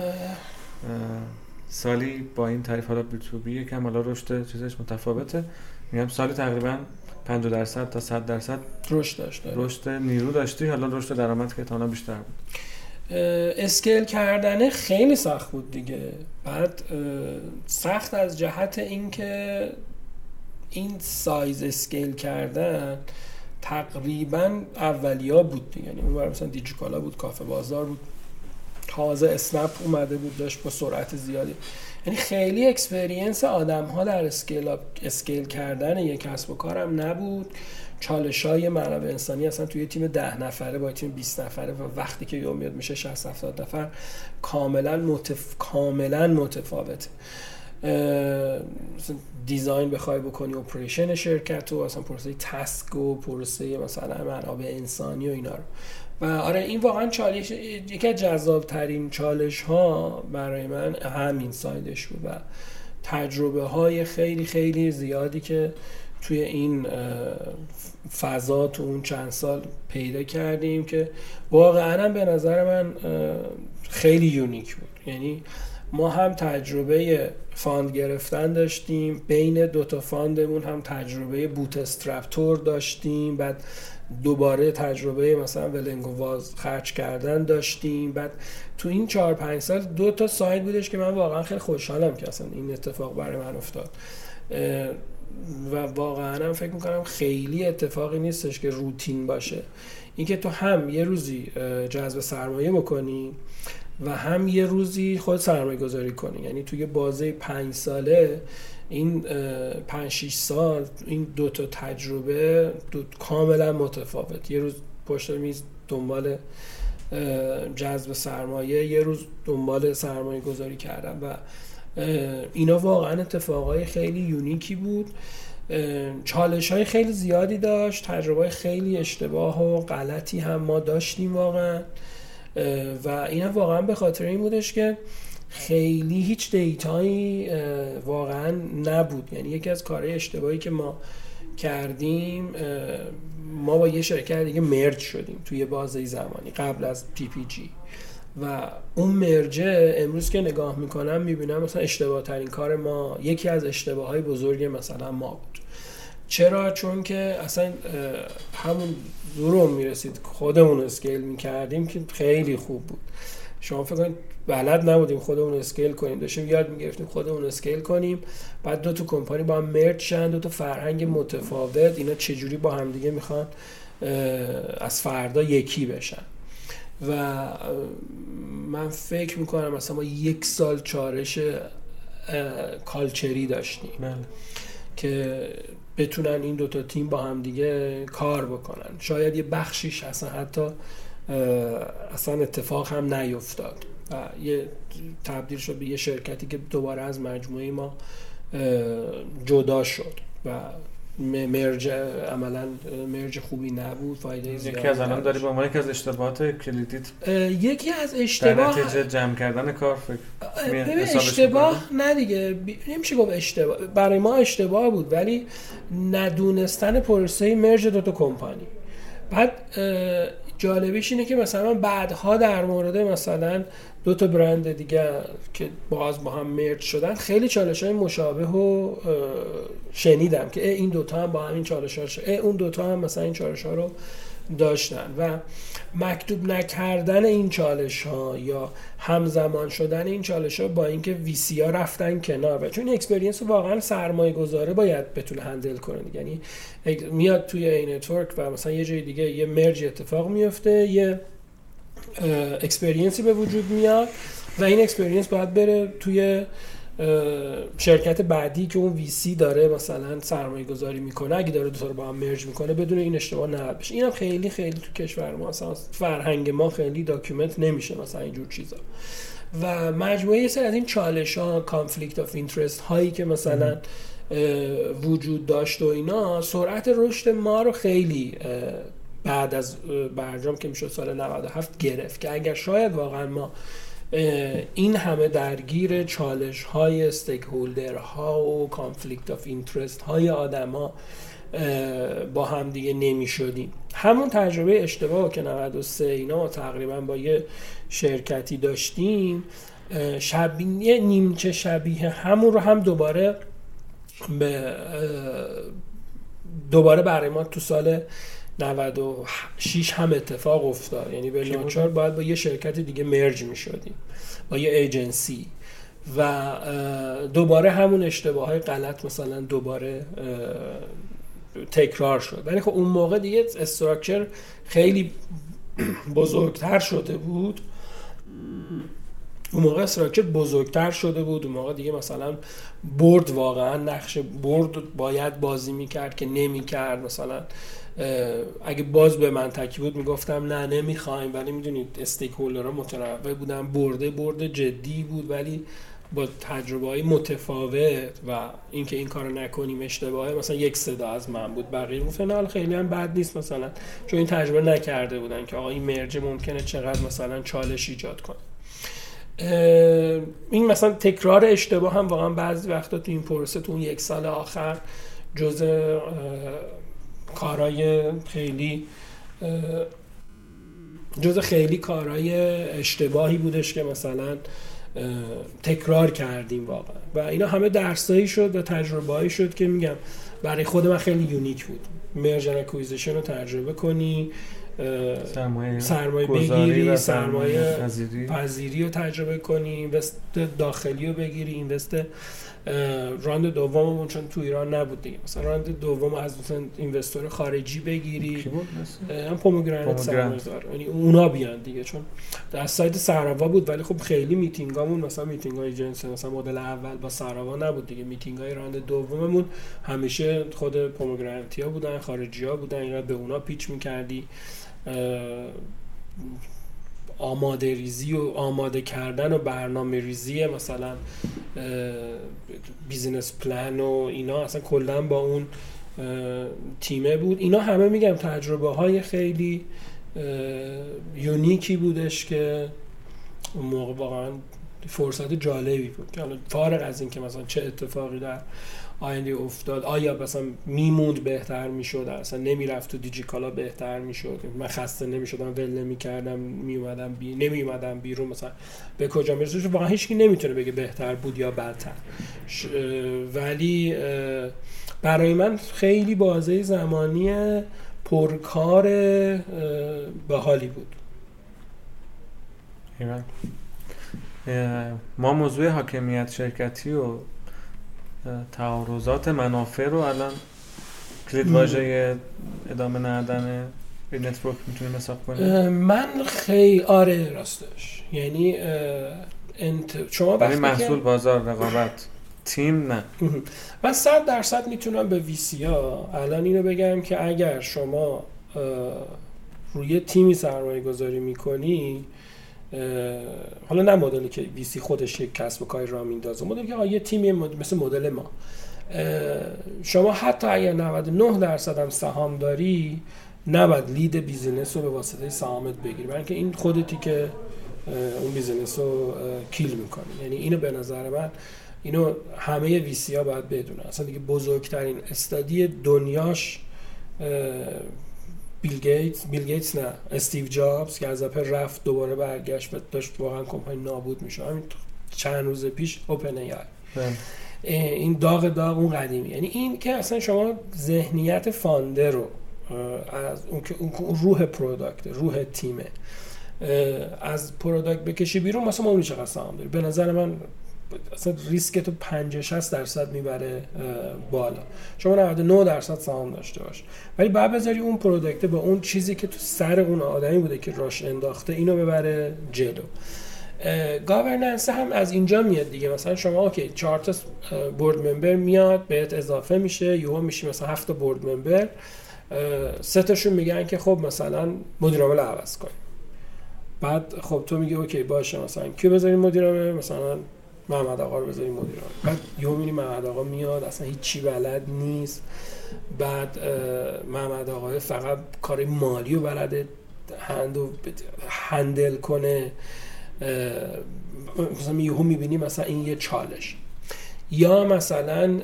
سالی با این تعریف حالا بی تو بی یکم حالا رشد چیزش متفاوته. میگم سالی تقریبا 50 درصد تا 100 درصد رشد داشت رشد نیرو داشتی. حالا رشد درآمد که تا بیشتر بود. scale کردنه خیلی سخت بود دیگه. بعد سخت از جهت اینکه این size scale کردن تقریبا اولیا بود دیگه. یعنی اون مثلا دیجیکالا بود کافه بازار بود تازه اسنپ اومده بود داشت با سرعت زیادی. یعنی خیلی experience آدم ها در scale, scale کردن یک کسب و کارم نبود. چالش های منابع انسانی اصلا توی تیم ده نفره با تیم 20 نفره و وقتی که یهو میاد میشه 60 70 نفر کاملا متف... کاملا متفاوته. design بخوای بکنی operation شرکت و اصلا پروسه task و پروسه مثلا منابع انسانی و اینا رو. و آره این واقعا چالش یکی از جذاب ترین چالش ها برای من همین side ش بود و تجربه های خیلی خیلی زیادی که توی این فضا تو اون چند سال پیدا کردیم که واقعا به نظر من خیلی unique بود. یعنی ما هم تجربه fund گرفتن داشتیم بین دوتا fund مون هم تجربه bootstrap طور داشتیم بعد دوباره تجربه مثلا ولنگ و واز خرج کردن داشتیم. بعد تو این چهار پنج سال دو تا سایت بودش که من واقعا خیلی خوشحالم که اصلا این اتفاق برای من افتاد. و واقعا هم فکر می‌کنم خیلی اتفاقی نیستش که روتین باشه. اینکه تو هم یه روزی جذب سرمایه بکنی و هم یه روزی خود سرمایه گذاری کنی. یعنی توی بازه پنج ساله این پنج شیش سال این دو تا تجربه دو کاملا متفاوت. یه روز پشت میز دنبال جذب سرمایه یه روز دنبال سرمایه گذاری کردم و اینا واقعا اتفاقای خیلی یونیکی بود. چالش های خیلی زیادی داشت تجربه خیلی اشتباه و غلطی هم ما داشتیم واقعا. و این واقعا به خاطر این بودش که خیلی هیچ دیتایی واقعا نبود. یعنی یکی از کارهای اشتباهی که ما کردیم ما با یه شرکت دیگه merge شدیم توی بازه زمانی قبل از پی پی جی و اون merge ه امروز که نگاه می‌کنم می‌بینم مثلا اشتباه ترین کار ما یکی از اشتباه های بزرگ مثلا ما بود. چرا؟ چون که اصلا همون دورم می‌رسید. خودمون scale می‌کردیم که خیلی خوب بود. شما فکر کنید بلد نبودیم خودمون scale کنیم. داشتیم یاد می‌گرفتیم خودمون scale کنیم. بعد دو تا کمپانی با هم مرج شن دو تا فرهنگ متفاوت. اینا چجوری با هم دیگه می‌خوان از فردا یکی بشن؟ و من فکر می‌کنم مثلا ما یک سال چارش کالچری داشتیم. بله. که بتونن این دوتا تیم با هم دیگه کار بکنن. شاید یه بخشیش اصلا حتی اصلا اتفاق هم نیفتاد. و یه تبدیل شد به یه شرکتی که دوباره از مجموعه ما جدا شد. و مرج عملا مرج خوبی نبود فایده زیادی یکی از الان داری به عنوان یکی از اشتباهات کلیدیت یکی از اشتباه در جمع کردن کار فکر اشتباه نه دیگه. نمیشه گفت اشتباه. برای ما اشتباه بود ولی ندونستن پروسه مرج دو تا کمپانی. بعد جالبیش اینه که مثلا بعدها در مورد مثلا دو تا برند دیگه که باز با هم merge شدن خیلی چالش های مشابه و شنیدم که این دوتا هم با همین چالش ها اون دوتا هم مثلا این چالش ها رو داشتن و مکتوب نکردن این چالش ها یا همزمان شدن این چالش ها با اینکه VC ها رفتن کنار. و چون experience واقعا سرمایه گذاره باید بتونه handle کنه یعنی میاد توی این network و مثلا یه جای دیگه یه merge اتفاق میفته یه experience ی به وجود میاد و این experience باید بره توی شرکت بعدی که اون VC داره مثلا سرمایه گذاری می‌کنه اگه داره دو رو با هم merge می‌کنه بدون این اشتباه نه بشه. اینم خیلی خیلی تو کشور ما مثلا فرهنگ ما خیلی document نمیشه مثلا اینجور چیزا. و مجموعه یه سر از این چالش ها conflict of interest هایی که مثلا وجود داشت و اینا سرعت رشد ما رو خیلی بعد از برجام که می‌شد سال 97 گرفت که اگر شاید واقعا ما این همه درگیر چالش های stakeholder ها و conflict of interest های آدما با هم دیگه نمی شدیم همون تجربه اشتباه که 93 اینا تقریبا با یه شرکتی داشتیم. شبیه نیمچه شبیه همون رو هم دوباره به دوباره برای ما تو سال 96 هم اتفاق افتاد. یعنی به ناچار باید با یه شرکت دیگه مرج می شدیم با یه ایجنسی و دوباره همون اشتباه های غلط مثلا دوباره تکرار شد. ولی خب اون موقع دیگه استراکچر خیلی بزرگتر شده بود. اون موقع استراکچر بزرگتر شده بود. اون موقع دیگه مثلا برد واقعا نقش برد باید بازی می‌کرد که نمی‌کرد. مثلا اگه باز به من تکی بود می‌گفتم نه نمی‌خوایم. ولی می‌دونید استیک هولدرها متنوع بودن. برده برد جدی بود ولی با تجربه های متفاوت و اینکه این کارو نکنیم اشتباهه. مثلا یک صدا از من بود. بقیه گفتن خیلی هم بد نیست مثلا. چون این تجربه نکرده بودن که آقا این مرج ممکنه چقدر مثلا چالش ایجاد کنه. این مثلا تکرار اشتباه هم واقعا بعضی وقتا تو این پروسه تو اون یک سال آخر جز کارهای خیلی جز خیلی کارهای اشتباهی بودش که مثلا تکرار کردیم واقعا. و اینا همه درسایی شد و تجربه شد که میگم برای خود من خیلی unique بود. merge and acquisition رو تجربه کنی سرمایه, سرمایه بگیری سرمایه پذیری رو تجربه کنی invest داخلی رو بگیری invest round دوممون چون تو ایران نبود دیگه. مثلا round دوم از مثلا investor خارجی بگیری. هم Pomegranate سرمایه‌دار یعنی اونا بیان دیگه چون در سایت سراوا بود ولی خب خیلی میتینگامون مثلا میتینگ های جنس مثلا مدل اول با سراوا نبود دیگه. میتینگ های round دوممون همیشه خود Pomegranate ی ها بودن خارجی ها بودن یا به اونا pitch می‌کردی. آماده ریزی و آماده کردن و برنامه ریزی مثلا business plan و اینا اصلا کلا با اون تیمه بود. اینا همه میگم تجربه های خیلی unique ی بودش که اون موقع واقعا فرصت جالبی بود. که فارغ از اینکه مثلا چه اتفاقی در آینده افتاد. آیا مثلا میموند بهتر می‌شد؟ اصلا نمی‌رفت تو دیجیکالا بهتر می‌شد؟ من خسته نمی‌شدم ول نمی‌کردم میومدم بی نمیومدم بیرون مثلا. به کجا می‌رسه؟ واقعا هیچکی نمی‌تونه بگه بهتر بود یا بدتر. ولی برای من خیلی بازه زمانی پرکار به حالی بود. ما موضوع حاکمیت شرکتی و تعارضات منافع رو الان کلید واژه ادامه ندادن نتورک می‌تونیم حساب کنیم؟ من خیلی آره راستش. یعنی انت... شما وقتی محصول بازار رقابت. تیم نه. من صد درصد می‌تونم به ویسی ها الان اینو بگم که اگر شما روی تیمی سرمایه گذاری می‌کنی حالا نه مدلی که VC خودش یک کسب و کاری را میندازه مدلی که یه تیمی مثل مدل ما. شما حتی اگر 99 درصد هم سهام داری نباید lead business رو به واسطه سهامت بگیری. برای اینکه خودتی که اون business رو kill می‌کنی. یعنی اینو به نظر من اینو همه VC ها باید بدونن. اصلا دیگه بزرگترین study دنیاش بیل گیتس بیل گیتس نه استیو جابز که از اپل رفت دوباره برگشت و داشت واقعا کمپانی نابود میشه. همین چند روز پیش OpenAI این داغ داغ اون قدیمی. یعنی این که اصلا شما ذهنیت founder رو از اون که اون روح product روح تیمه از product بکشی بیرون مثلا ما چقدر سهام داری به نظر من اصلا ریسک تو 50 60 درصد می‌بره بالا. شما 99 درصد سهام داشته باش. ولی بعد بذاری اون product با اون چیزی که تو سر اون آدمی بوده که راش انداخته اینو ببره جلو. governance هم از اینجا میاد دیگه. مثلا شما OK چهار تا board member میاد بهت اضافه میشه یهو میشی مثلا هفت board member سه تاشون میگن که خب مثلا مدیر عامل عوض کنیم بعد خب تو میگی OK باشه مثلا کی بذاریم مدیر عامل؟ مثلا محمد آقا رو بذاریم مدیر بعد یه می‌بینی محمد آقا میاد اصلا هیچی بلد نیست. بعد محمد آقا فقط کار مالی رو بلده هندو هندل کنه. مثلا یهو می‌بینی مثلا این یه چالش. یا مثلا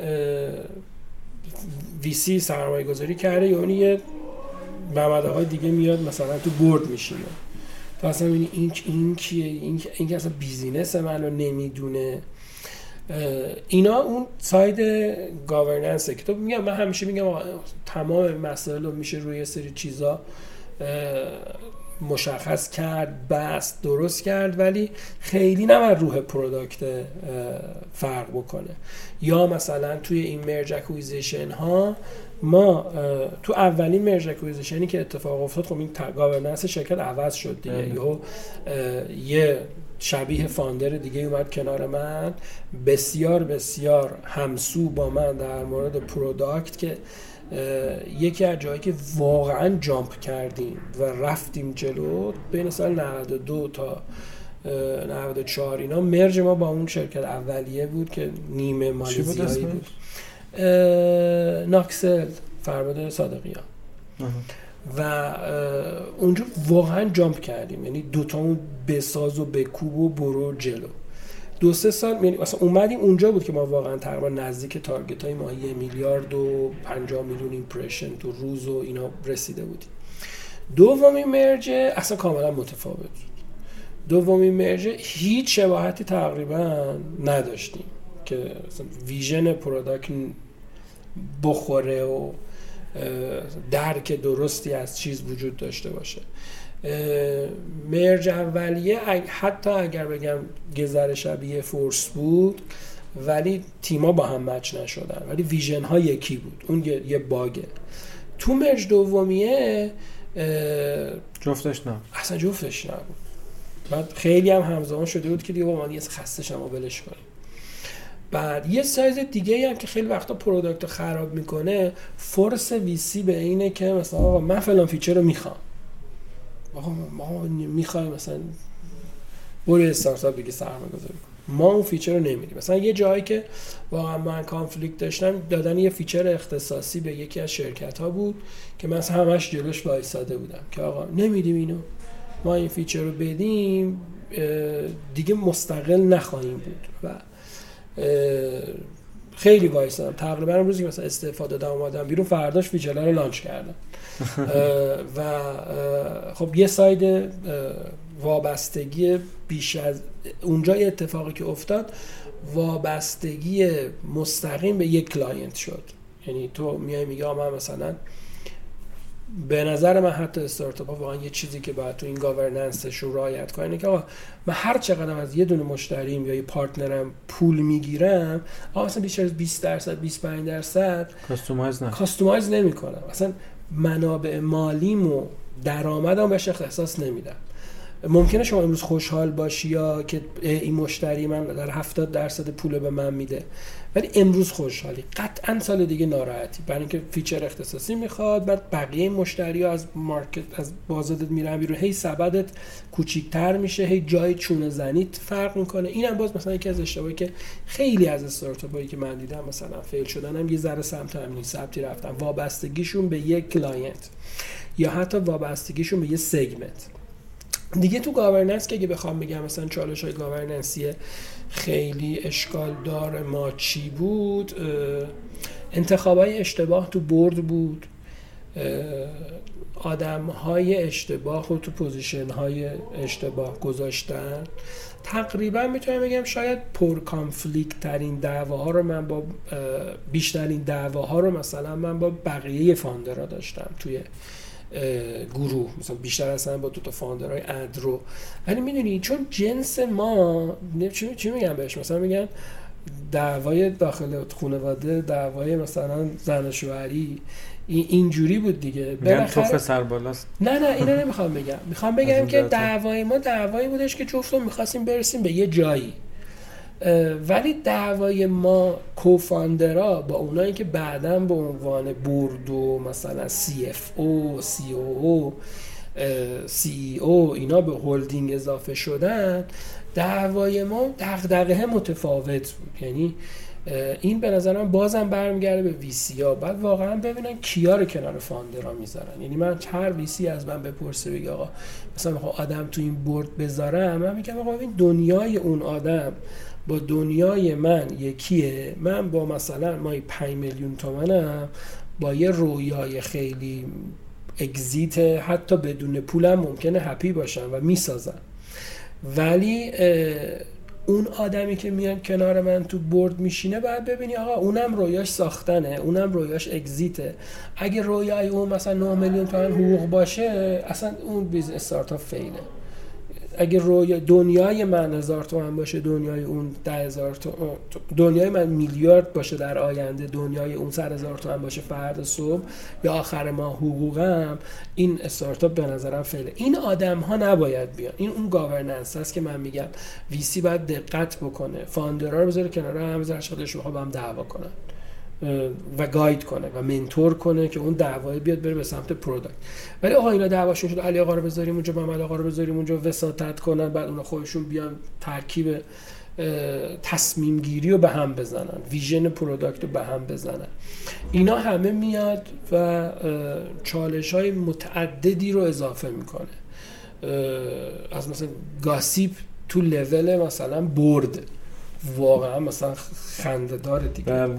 ویسی سرمایه گذاری کرده یا یه محمد آقا دیگه میاد مثلا تو برد میشینه. تو اصلا این این کیه؟ این این که اصلا business منو نمی‌دونه. اینا اون side governance ه که تو میگم من همیشه میگم تمام مسائل رو میشه روی سری چیزا مشخص کرد بست درست کرد ولی خیلی نباید روح product فرق بکنه. یا مثلا توی این merge acquisition ها ما تو اولین merge acquisition ی که اتفاق افتاد خب این governance شرکت عوض شد دیگه. بله. یا یه شبیه founder دیگه اومد کنار من. بسیار بسیار همسو با من در مورد product که یکی از جایی که واقعا jump کردیم و رفتیم جلو بین سال 92 تا 94 اینا merge ما با اون شرکت اولیه بود که نیمه مالیزیایی بود. ناکسل فرمانده صادقیان. و اونجا واقعا جامپ کردیم. یعنی دوتامون بساز و بکوب و برو جلو. دو سه سال یعنی مثلا اومدیم اونجا بود که ما واقعا تقریبا نزدیک تارگت های ماهی یه میلیارد و 50 میلیون ایمپرشن تو روز و اینا رسیده بودیم. دومی مرجه اصلا کاملا متفاوت بود. دومی مرجه هیچ شباهتی تقریبا نداشتیم. که vision product بخوره و درک درستی از چیز وجود داشته باشه. merge اولیه حتی اگر بگم گذر شبیه force بود ولی تیما با هم match نشدن. ولی vision ها یکی بود. اون یه bug ه. تو merge دومیه جفتش نه. اصلا جفتش نبود. بعد خیلی هم همزمان شده بود که دیگه با من یه خسته شما ولش کنیم. بعد یه side دیگه هم که خیلی وقتا product خراب می‌کنه force VC به اینه که مثلا آقا من فلان feature رو می‌خوام. ما می‌خوایم مثلا برو استارتاپ دیگه سرمایه گذاری ما اون feature رو نمیدیم. مثلا یه جایی که واقعا من conflict داشتم دادن یه feature اختصاصی به یکی از شرکت ها بود که من همش جلوش وایساده بودم که آقا نمیدیم اینو. ما این feature رو بدیم دیگه مستقل نخواهیم بود. و خیلی وایسادم. تقریبا روزی که مثلا استعفا دادم اومدم بیرون فرداش feature رو launch کردن. و خب یه side وابستگی بیش از اونجا یه اتفاقی که افتاد وابستگی مستقیم به یک client شد. یعنی تو میای میگه من مثلا به نظر من حتی استارتاپ ها واقعا یه چیزی که باید تو این governance ش رو رعایت کنه که آقا من هر چقدر از یه دونه مشتریم یا یه partner م پول می‌گیرم آقا مثلا بیشتر از 20 درصد 25 درصد customize نه customize نمی‌کنم. مثلا منابع مالیم و درآمدم بهش اختصاص نمیدم. ممکنه شما امروز خوشحال باشی یا که این مشتری من در 70 درصد پول به من میده. ولی امروز خوشحالی. قطعا سال دیگه ناراحتی. برای اینکه feature اختصاصی می‌خواد بعد بقیه مشتری ها از market از بازارت میرن بیرون. هی سبدت کوچیکتر میشه هی جای چونه زنیت فرق می‌کنه. اینم باز مثلا یکی از اشتباهی که خیلی از استارتاپایی که من دیدم مثلا fail شدن هم یه ذره سمت همین سبتی رفتن وابستگیشون به یک client یا حتی وابستگیشون به یه segment دیگه تو governance که اگه بخوام بگم مثلا چالش های governance ی خیلی اشکال دار ما چی بود؟ انتخاب های اشتباه تو board بود. آدم های اشتباه و تو position های اشتباه گذاشتن. تقریبا می‌تونم بگم شاید پر conflict ترین دعواها رو من با بیشترین دعواها رو مثلا من با بقیه founder ها داشتم توی گروه مثلا بیشتر اصلا با دو تا founder های ادرو. ولی می‌دونی چون جنس ما چی, چی میگن بهش؟ مثلا میگن دعوای داخل خانواده دعوای مثلا زن شوهری. اینجوری بود دیگه. بالاخره سر بالاست. نه نه اینو نمی‌خوام بگم. می‌خوام بگم که دعوای ما دعوایی بودش که جفتمون می‌خواستیم برسیم به یه جایی. ولی دعوای ما co-founder ا با اونایی که بعدا به عنوان board و مثلا سی اف او سی او سی او اینا به هلدینگ اضافه شدن دعوای ما دغدغه متفاوت بود. یعنی این به نظرم بازم برمیگرده به ویسی ها. بعد واقعا ببینن کیا رو کنار فاندرا می‌ذارن. یعنی من هر ویسی از من بپرسه بگه آقا مثلا آدم تو این برد بذارم من میگم آقا این دنیای اون آدم با دنیای من یکیه. من با مثلا مای 5 میلیون تومنم با یه رویای خیلی اگزیت حتی بدون پولم ممکنه هپی باشم و می‌سازم. ولی اون آدمی که میاد کنار من تو board میشینه باید ببینی آقا اونم رویاش ساختنه اونم رویاش exit ه. اگه رویای اون مثلا 9 میلیون تومن حقوق باشه اصلا اون business استارتاپ fail ه اگه روی دنیای من هزار تومن باشه دنیای اون ده هزار دنیای من میلیارد باشه در آینده دنیای اون سر هزار تومن باشه فرد صبح یا آخر ماه حقوقم این استارتاپ به نظرم fail ه. این آدم ها نباید بیان. این اون governance هست که من میگم VC باید دقت بکنه. founder ها رو بذاره کنار هم بذاره خودش با هم دعوا کنن. و guide کنه و mentor کنه که اون دعوای بیاد بره به سمت product ولی آقا اینا دعواشون شد علی آقا رو بذاریم اونجا محمد آقا رو بذاریم اونجا وساطت کنن بعد اونا خودشون بیان ترکیب تصمیم گیری رو به هم بزنن vision product رو به هم بزنن. اینا همه میاد و چالش های متعددی رو اضافه می‌کنه. از مثلا گاسیپ تو لول مثلا برد. واقعا مثلا خندهدار دیگه. بله.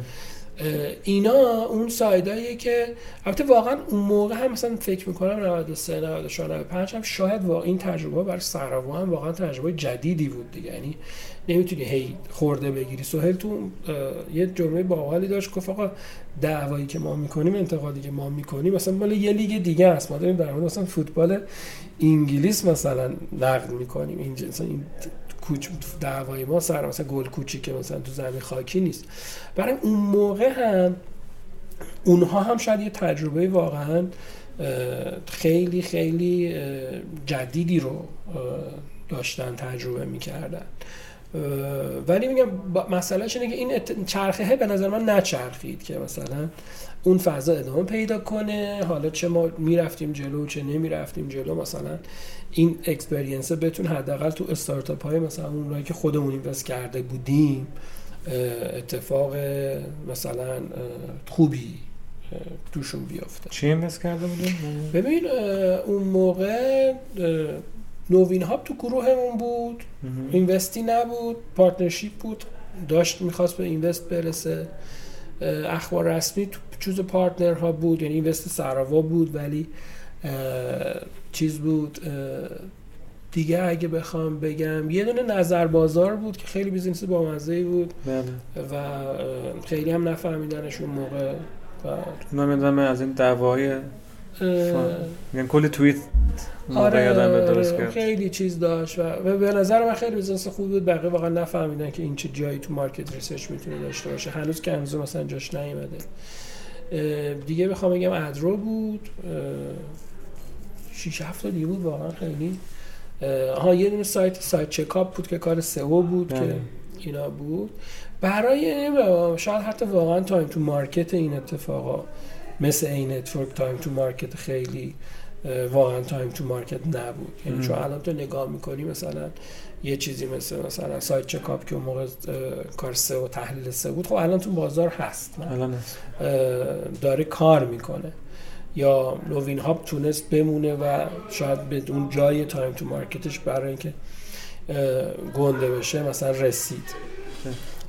اینا اون سایداییه که البته واقعا اون موقع هم مثلا فکر می‌کنم 93 94 95 هم شاید واقعا این تجربه برای سراوا هم واقعا تجربه جدیدی بود دیگه. یعنی نمی‌تونی هی خورده بگیری. سهل تو یه جمله باحالی داشت گفت آقا دعوایی که ما می‌کنیم انتقادی که ما می‌کنیم مثلا مال یه لیگ دیگه است. ما داریم در مورد مثلا فوتبال انگلیس مثلا نقد می‌کنیم. این این کوچ دعوای ما سر مثلا گل که مثلا تو زمین خاکی نیست. برای اون موقع هم اونها هم شاید یه تجربه واقعا خیلی خیلی جدیدی رو داشتن تجربه می‌کردن. ولی میگم مسئله اینه که این چرخه به نظر من نچرخید که مثلا اون فضا ادامه پیدا کنه. حالا چه ما می‌رفتیم جلو چه نمی‌رفتیم جلو. مثلا این اکسپریانس بتون حداقل تو استارتاپ های مثلا اونایی که خودمون اینوست کرده بودیم اتفاق مثلا خوبی توشون بیافته چی اینوست کرده بودیم؟ ببین اون موقع نوین هاب تو گروهمون بود. invest ی نبود. partnership بود. داشت می‌خواست به invest برسه. اخبار رسمی تو جزو partner ها بود. یعنی invest سراوا بود ولی چیز بود. دیگه اگه بخوام بگم یه دونه نظر بازار بود که خیلی business با مزه بود. بله. و خیلی هم نفهمیدنش اون موقع و از این دعوای یعنی کلی توییت آره, خیلی چیز داشت و به نظر من خیلی business خوب بود. بقیه واقعا نفهمیدن که این چه جایی تو market research می‌تونه داشته باشه. هنوز که هنوز مثلا جاش نیومده. دیگه بخوام بگم ادرو بود. 6 7 دیگه بود واقعا خیلی. ها یه دونه سایت سایت چکاپ بود که کار سئو بود که بله. اینا بود. برای شاید حتی واقعا time to market این اتفاقا مثل این network time to market خیلی واقعا time to market نبود. یعنی چون الان تو نگاه می‌کنی مثلا یه چیزی مثل مثلا سایت چکاپ که اون موقع کار سئو و تحلیل سئو بود خب الان تو بازار هست. الان داره کار می‌کنه. یا نوین هاب تونست بمونه و شاید به اون جای time to market ش برای اینکه گنده بشه مثلا رسید.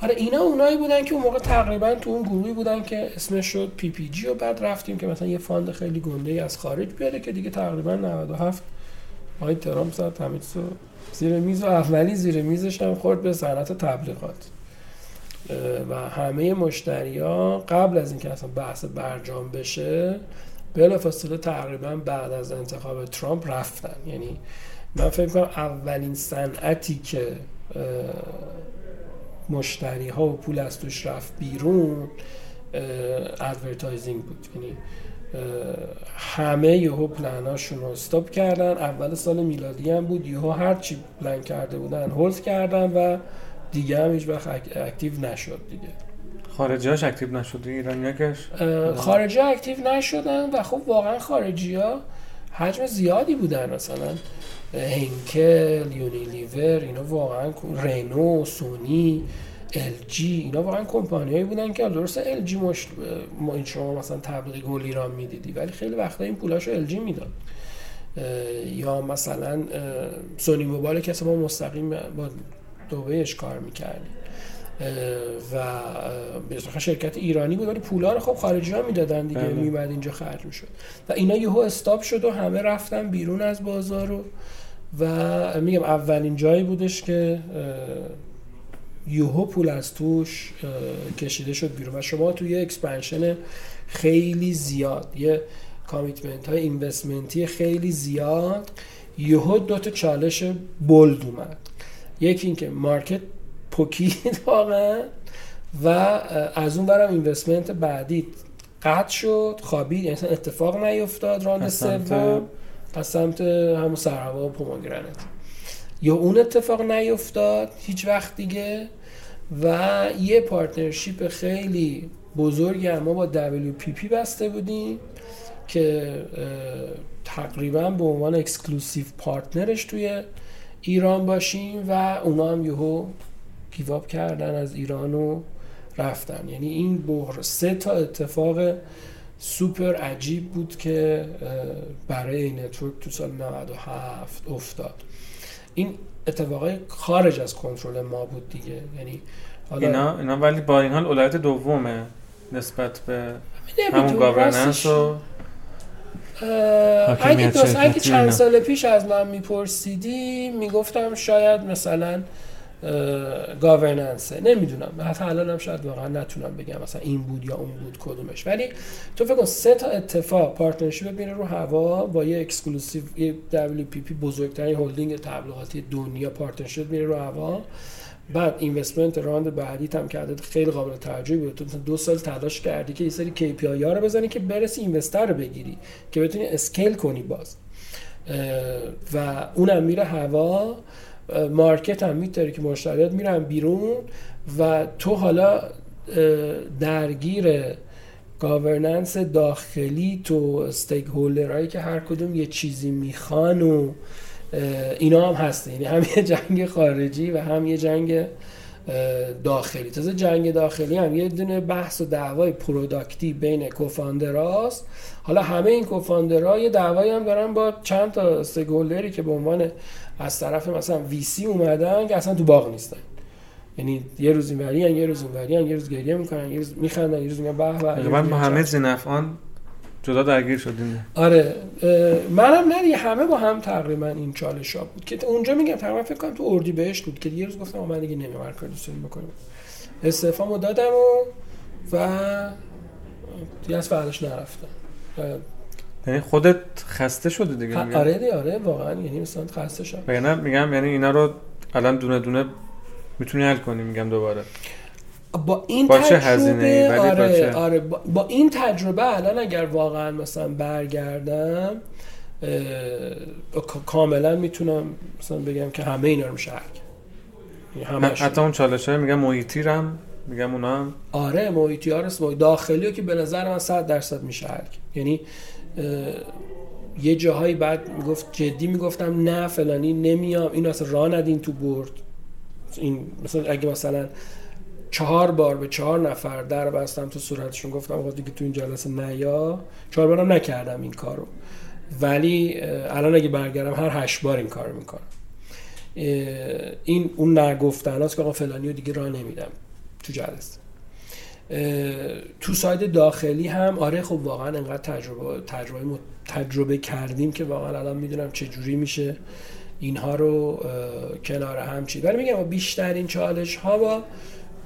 آره اینا اونایی بودن که اون موقع تقریبا تو اون گروهی بودن که اسمش شد PPG و بعد رفتیم که مثلا یه fund خیلی گنده ای از خارج بیاره که دیگه تقریبا 97 آقای ترامپ زد همه زیر میز و اولی زیر میزش هم خورد به صنعت تبلیغات. و همه مشتری ها قبل از اینکه اصلا بحث برجام بشه بلافاصله تقریبا بعد از انتخاب ترامپ رفتن. یعنی من فکر کنم اولین صنعتی که مشتری ها و پول از توش رفت بیرون advertising بود. یعنی همه یهو پلناشون رو stop کردن. اول سال میلادی هم بود یهو هر چی پلن کرده بودن hold کردن و دیگه هم هیچ وقت active نشد دیگه. خارجی هاش active نشد؟ ایرانیاکش خارجی ها active نشدن و خب واقعا خارجی ها حجم زیادی بودن مثلا. هنکل یونیلیور اینا واقعا رنو سونی ال جی اینا واقعا کمپانیایی بودن که درست ال جی مش... ما شما مثلا تبلیغ گل ایران می‌دیدی ولی خیلی وقتا این پولاشو ال جی می‌داد. یا مثلا سونی موبایل که ما مستقیم با دوبهش کار می‌کردیم. و شرکت ایرانی بود ولی پولا رو خب خارجی ها می‌دادن دیگه بله. میمد اینجا خرج می‌شد. و اینا یهو stop شد و همه رفتن بیرون از بازار رو. و میگم اولین جایی بودش که یهو پول از توش کشیده شد بیرون و شما توی یه expansion خیلی زیاد یه commitment های investment ی خیلی زیاد یهو دو تا چالش bold اومد. یکی اینکه market پوکید واقعا و از اون ورم investment بعدی قطع شد خوابید یعنی اتفاق نیفتاد round سوم. از سمت همون سراوا و Pomegranate. یا اون اتفاق نیفتاد هیچ وقت دیگه. و یه partnership خیلی بزرگی ما با WPP بسته بودیم که تقریبا به عنوان exclusive partner ش توی ایران باشیم و اونا هم یهو give up کردن از ایران و رفتن. یعنی این بحر سه تا اتفاق سوپر عجیب بود که برای این network تو سال 97 افتاد. این اتفاقای خارج از کنترل ما بود دیگه. یعنی حالا اینا اینا ولی با این حال اولویت دومه نسبت به همون governance و اگه اگه چند سال پیش از من میپرسیدی می‌گفتم شاید مثلا governance ه نمی‌دونم. حتی الان هم شاید واقعا نتونم بگم مثلا این بود یا اون بود کدومش. ولی تو فکر کن سه تا اتفاق partnership میره رو هوا با یه exclusive یه WPP بزرگترین هلدینگ تبلیغاتی دنیا partnership میره رو هوا. بعد investment round بعدی هم کرده خیلی قابل توجهی بود. تو دو سال تلاش کردی که یه سری KPI ها رو بزنی که برسی investor رو بگیری که بتونی scale کنی باز. و اونم میره هوا. market هم میتاره که مشتریات میرن بیرون و تو حالا درگیر governance داخلی تو stakeholder هایی که هر کدوم یه چیزی می‌خوان و اینا هم هست یعنی هم یه جنگ خارجی و هم یه جنگ داخلی. تازه جنگ داخلی هم یه دونه بحث و دعوای product ی بین co-founder است حالا همه این کوفاندرها یه دعوایی هم دارن با چند تا استیکهولدری که به عنوان از طرف مثلا وی سی اومدن که اصلا تو باغ نیستن. یعنی یه روز اینوری یه روز اینوری یه روز گریه می‌کنن یه روز میخندن یه روز میگن به به همه زینفعان جدا درگیر شدیم. آره منم نه همه با هم تقریبا این چالش ها بود. که اونجا میگم تقریبا فکر کنم تو اردی بهش بود که یه روز گفتم من دیگه نمیام کار بکنم استعفامو دادم و و دیگه از فعلش نرفتم. یعنی خودت خسته شده دیگه. آره دی آره واقعا. یعنی مثلا خسته شدم. یعنی میگم یعنی اینا رو الان دونه دونه می‌تونی حل کنی میگم دوباره. با این با تجربه ولی آره, با, آره با, این تجربه الان اگر واقعا مثلا برگردم کاملا می‌تونم مثلا بگم که همه اینا رو میشه یعنی حتی اون چالش های میگم محیطی رم میگم اونا هم. آره محیطی ها داخلی که به نظر من 100 درصد میشه یعنی یه جاهایی بعد می‌گفت جدی می‌گفتم نه فلانی نمیام. اینو اصلا راه ندین تو برد. این مثلا اگه مثلا چهار بار به چهار نفر در بستم تو صورتشون گفتم آقا دیگه تو این جلسه نیا. چهار بارم نکردم این کارو. ولی الان اگه برگردم هر هشت بار این کارو می‌کنم. این اون نگفتن که آقا فلانی رو دیگه راه نمیدم تو جلسه. تو ساید داخلی هم آره خب واقعا انقدر تجربه تجربه تجربه کردیم که واقعا الان می‌دونم چه جوری میشه اینها رو کنار هم چید ولی میگم بیشترین چالش ها با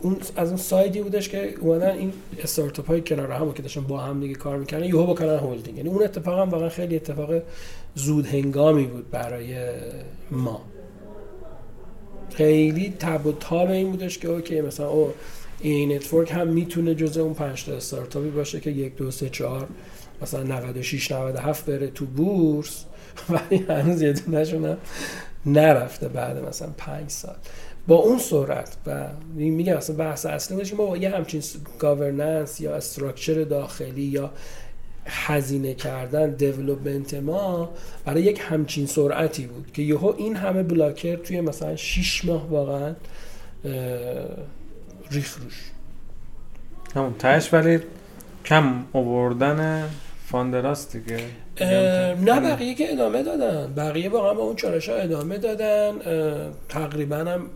اون از اون سایدی بودش که اومدن این استارتاپ های کنار هم که داشتن با هم دیگه کار می‌کنن یهو بکنن هولدینگ. یعنی اون اتفاق هم واقعا خیلی اتفاق زود هنگامی بود برای ما. خیلی تب و تاب این بودش که okay مثلا Anetwork هم می‌تونه جزء اون 5 تا استارتاپی باشه که یک دو سه چهار مثلا 96 97 بره تو بورس. ولی هنوز یه دونهشون نرفته بعد مثلا 5 سال. با اون سرعت و میگم اصلا بحث اصلی بودش ما با یه همچین governance یا structure داخلی یا هزینه کردن development ما برای یک همچین سرعتی بود که یهو این همه blocker توی مثلا 6 ماه واقعا ریخت روش. همون تهش ولی کم آوردن founder است دیگه. نه بقیه که ادامه دادن. بقیه واقعا با اون چالش ها ادامه دادن. تقریبا هم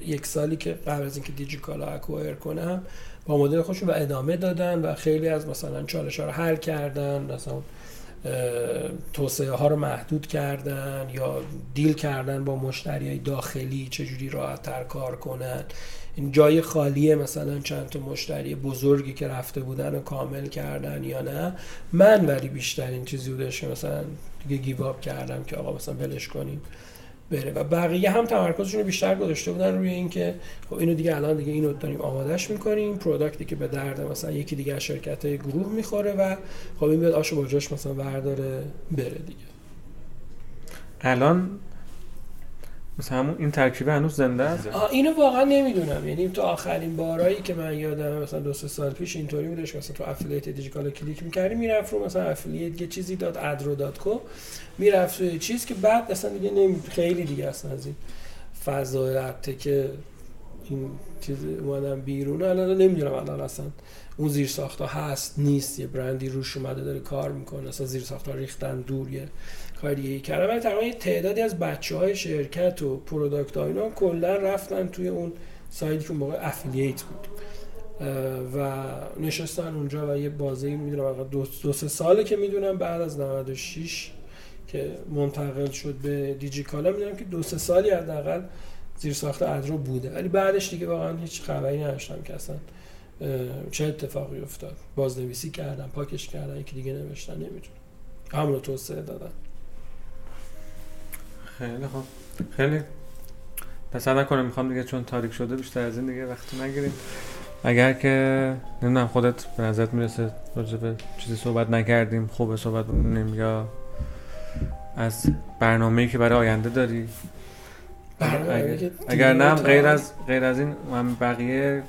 یک سالی که قبل از اینکه دیجی‌کالا acquire کنم با مدل خودشون و ادامه دادن و خیلی از مثلا چالش ها رو حل کردن. مثلا توسعه ها رو محدود کردن یا دیل کردن با مشتری های داخلی چجوری راحت تر کار کنن. این جای خالیه مثلا چند تا مشتری بزرگی که رفته بودن و کامل کردن یا نه. من ولی بیشتر این چیزی بودش که مثلا دیگه گیواب کردم که آقا مثلا ولش کنیم بره. و بقیه هم تمرکزشون رو بیشتر گذاشته بودن روی اینکه خب اینو دیگه الان دیگه اینو داریم آمادهش می‌کنیم. product ی که به درد مثلا یکی دیگه از شرکت های گروه می‌خوره و خب این بیاد آشو با جاش مثلا برداره بره دیگه. الان مثلا همون این ترکیب هنوز زنده است؟ اینو واقعا نمی‌دونم. یعنی تو آخرین بارایی که من یادم مثلا دو سه سال پیش اینطوری بودش مثلا تو affiliate دیجی‌کالا کلیک می‌کردی می‌رفت رو مثلا affiliate یه چیزی dot ادرو dot co می‌رفت چیز که بعد اصلا دیگه نمی خیلی دیگه اصلا از این فضای ربطه که این چیز اومدن بیرون. الان نمی‌دونم الان اصلا اون زیر ساختا هست نیست. یه برندی روش اومده داره کار می‌کنه اصلا زیر ساختا ریختن دور یه کاریه کردن. ولی تقریبا تعدادی از بچه های شرکت و product ها اینا کلا رفتن توی اون side ی که موقع affiliate بود. و نشستن اونجا و یه بازی می‌دونم دو, دو سه ساله که می‌دونم بعد از 96 که منتقل شد به دیجیکالا می‌دونم که دو سه سالی حداقل زیر ساخت ادرو بوده. ولی بعدش دیگه واقعا هیچ خبری نداشتم که اصلا چه اتفاقی افتاد. بازنویسی کردن پاکش کردن یکی دیگه نوشتن نمی‌دونم. همون توسعه دادن. خیلی خوب. خیلی. پس نکنه می‌خوام دیگه چون تاریک شده بیشتر از این دیگه وقتی نگیریم. اگر که نمی‌دونم خودت به نظرت می‌رسه راجع به چیزی صحبت نکردیم خوبه صحبت بکنیم یا از برنامه‌ای که برای آینده داری؟ اگر, اگر نه غیر از غیر از این هم بقیه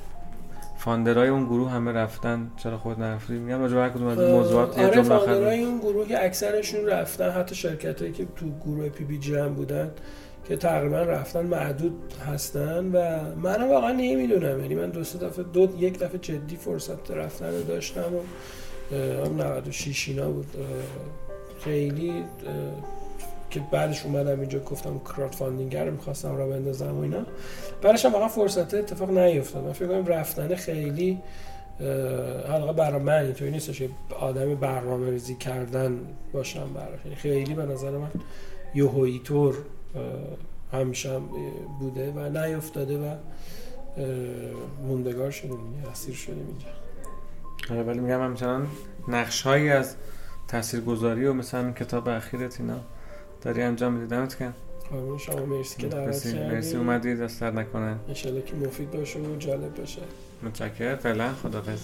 founder ای اون گروه همه رفتن. چرا خود نرفتی؟ میگم راجع به کدوم از موضوعات یه آره فاندرای اون گروه که اکثرشون رفتن حتی شرکت هایی که تو گروه PBG هم بودن که تقریبا رفتن معدود هستن و من واقعا نمی‌دونم. یعنی من دو سه دفعه دو یک دفعه جدی فرصت رفتن رو داشتم و هم 96 اینا بود. خیلی که بعدش اومدم اینجا گفتم کرات فاندینگر رو می‌خواستم را بندازم و اینا. بعدش هم واقعا فرصت اتفاق نیفتاد. من فکر کنم رفتن خیلی حالا برای من اینطوری نیستش که آدم برنامه ریزی کردن باشم براش. یعنی خیلی به نظر من یوهویی طور همیشه بوده و نیفتاده و موندگار شدیم. اسیر شدیم اینجا. آره ولی میگم همچنان نقش هایی از تاثیرگذاری و مثلا کتاب اخیرت اینا داری انجام میدی؟ دمت کن شما مرسی که دعوت کردید مرسی اومدی دست نکنه. ان که مفید باشه و جالب باشه. متشکرم. فعلا خدافظ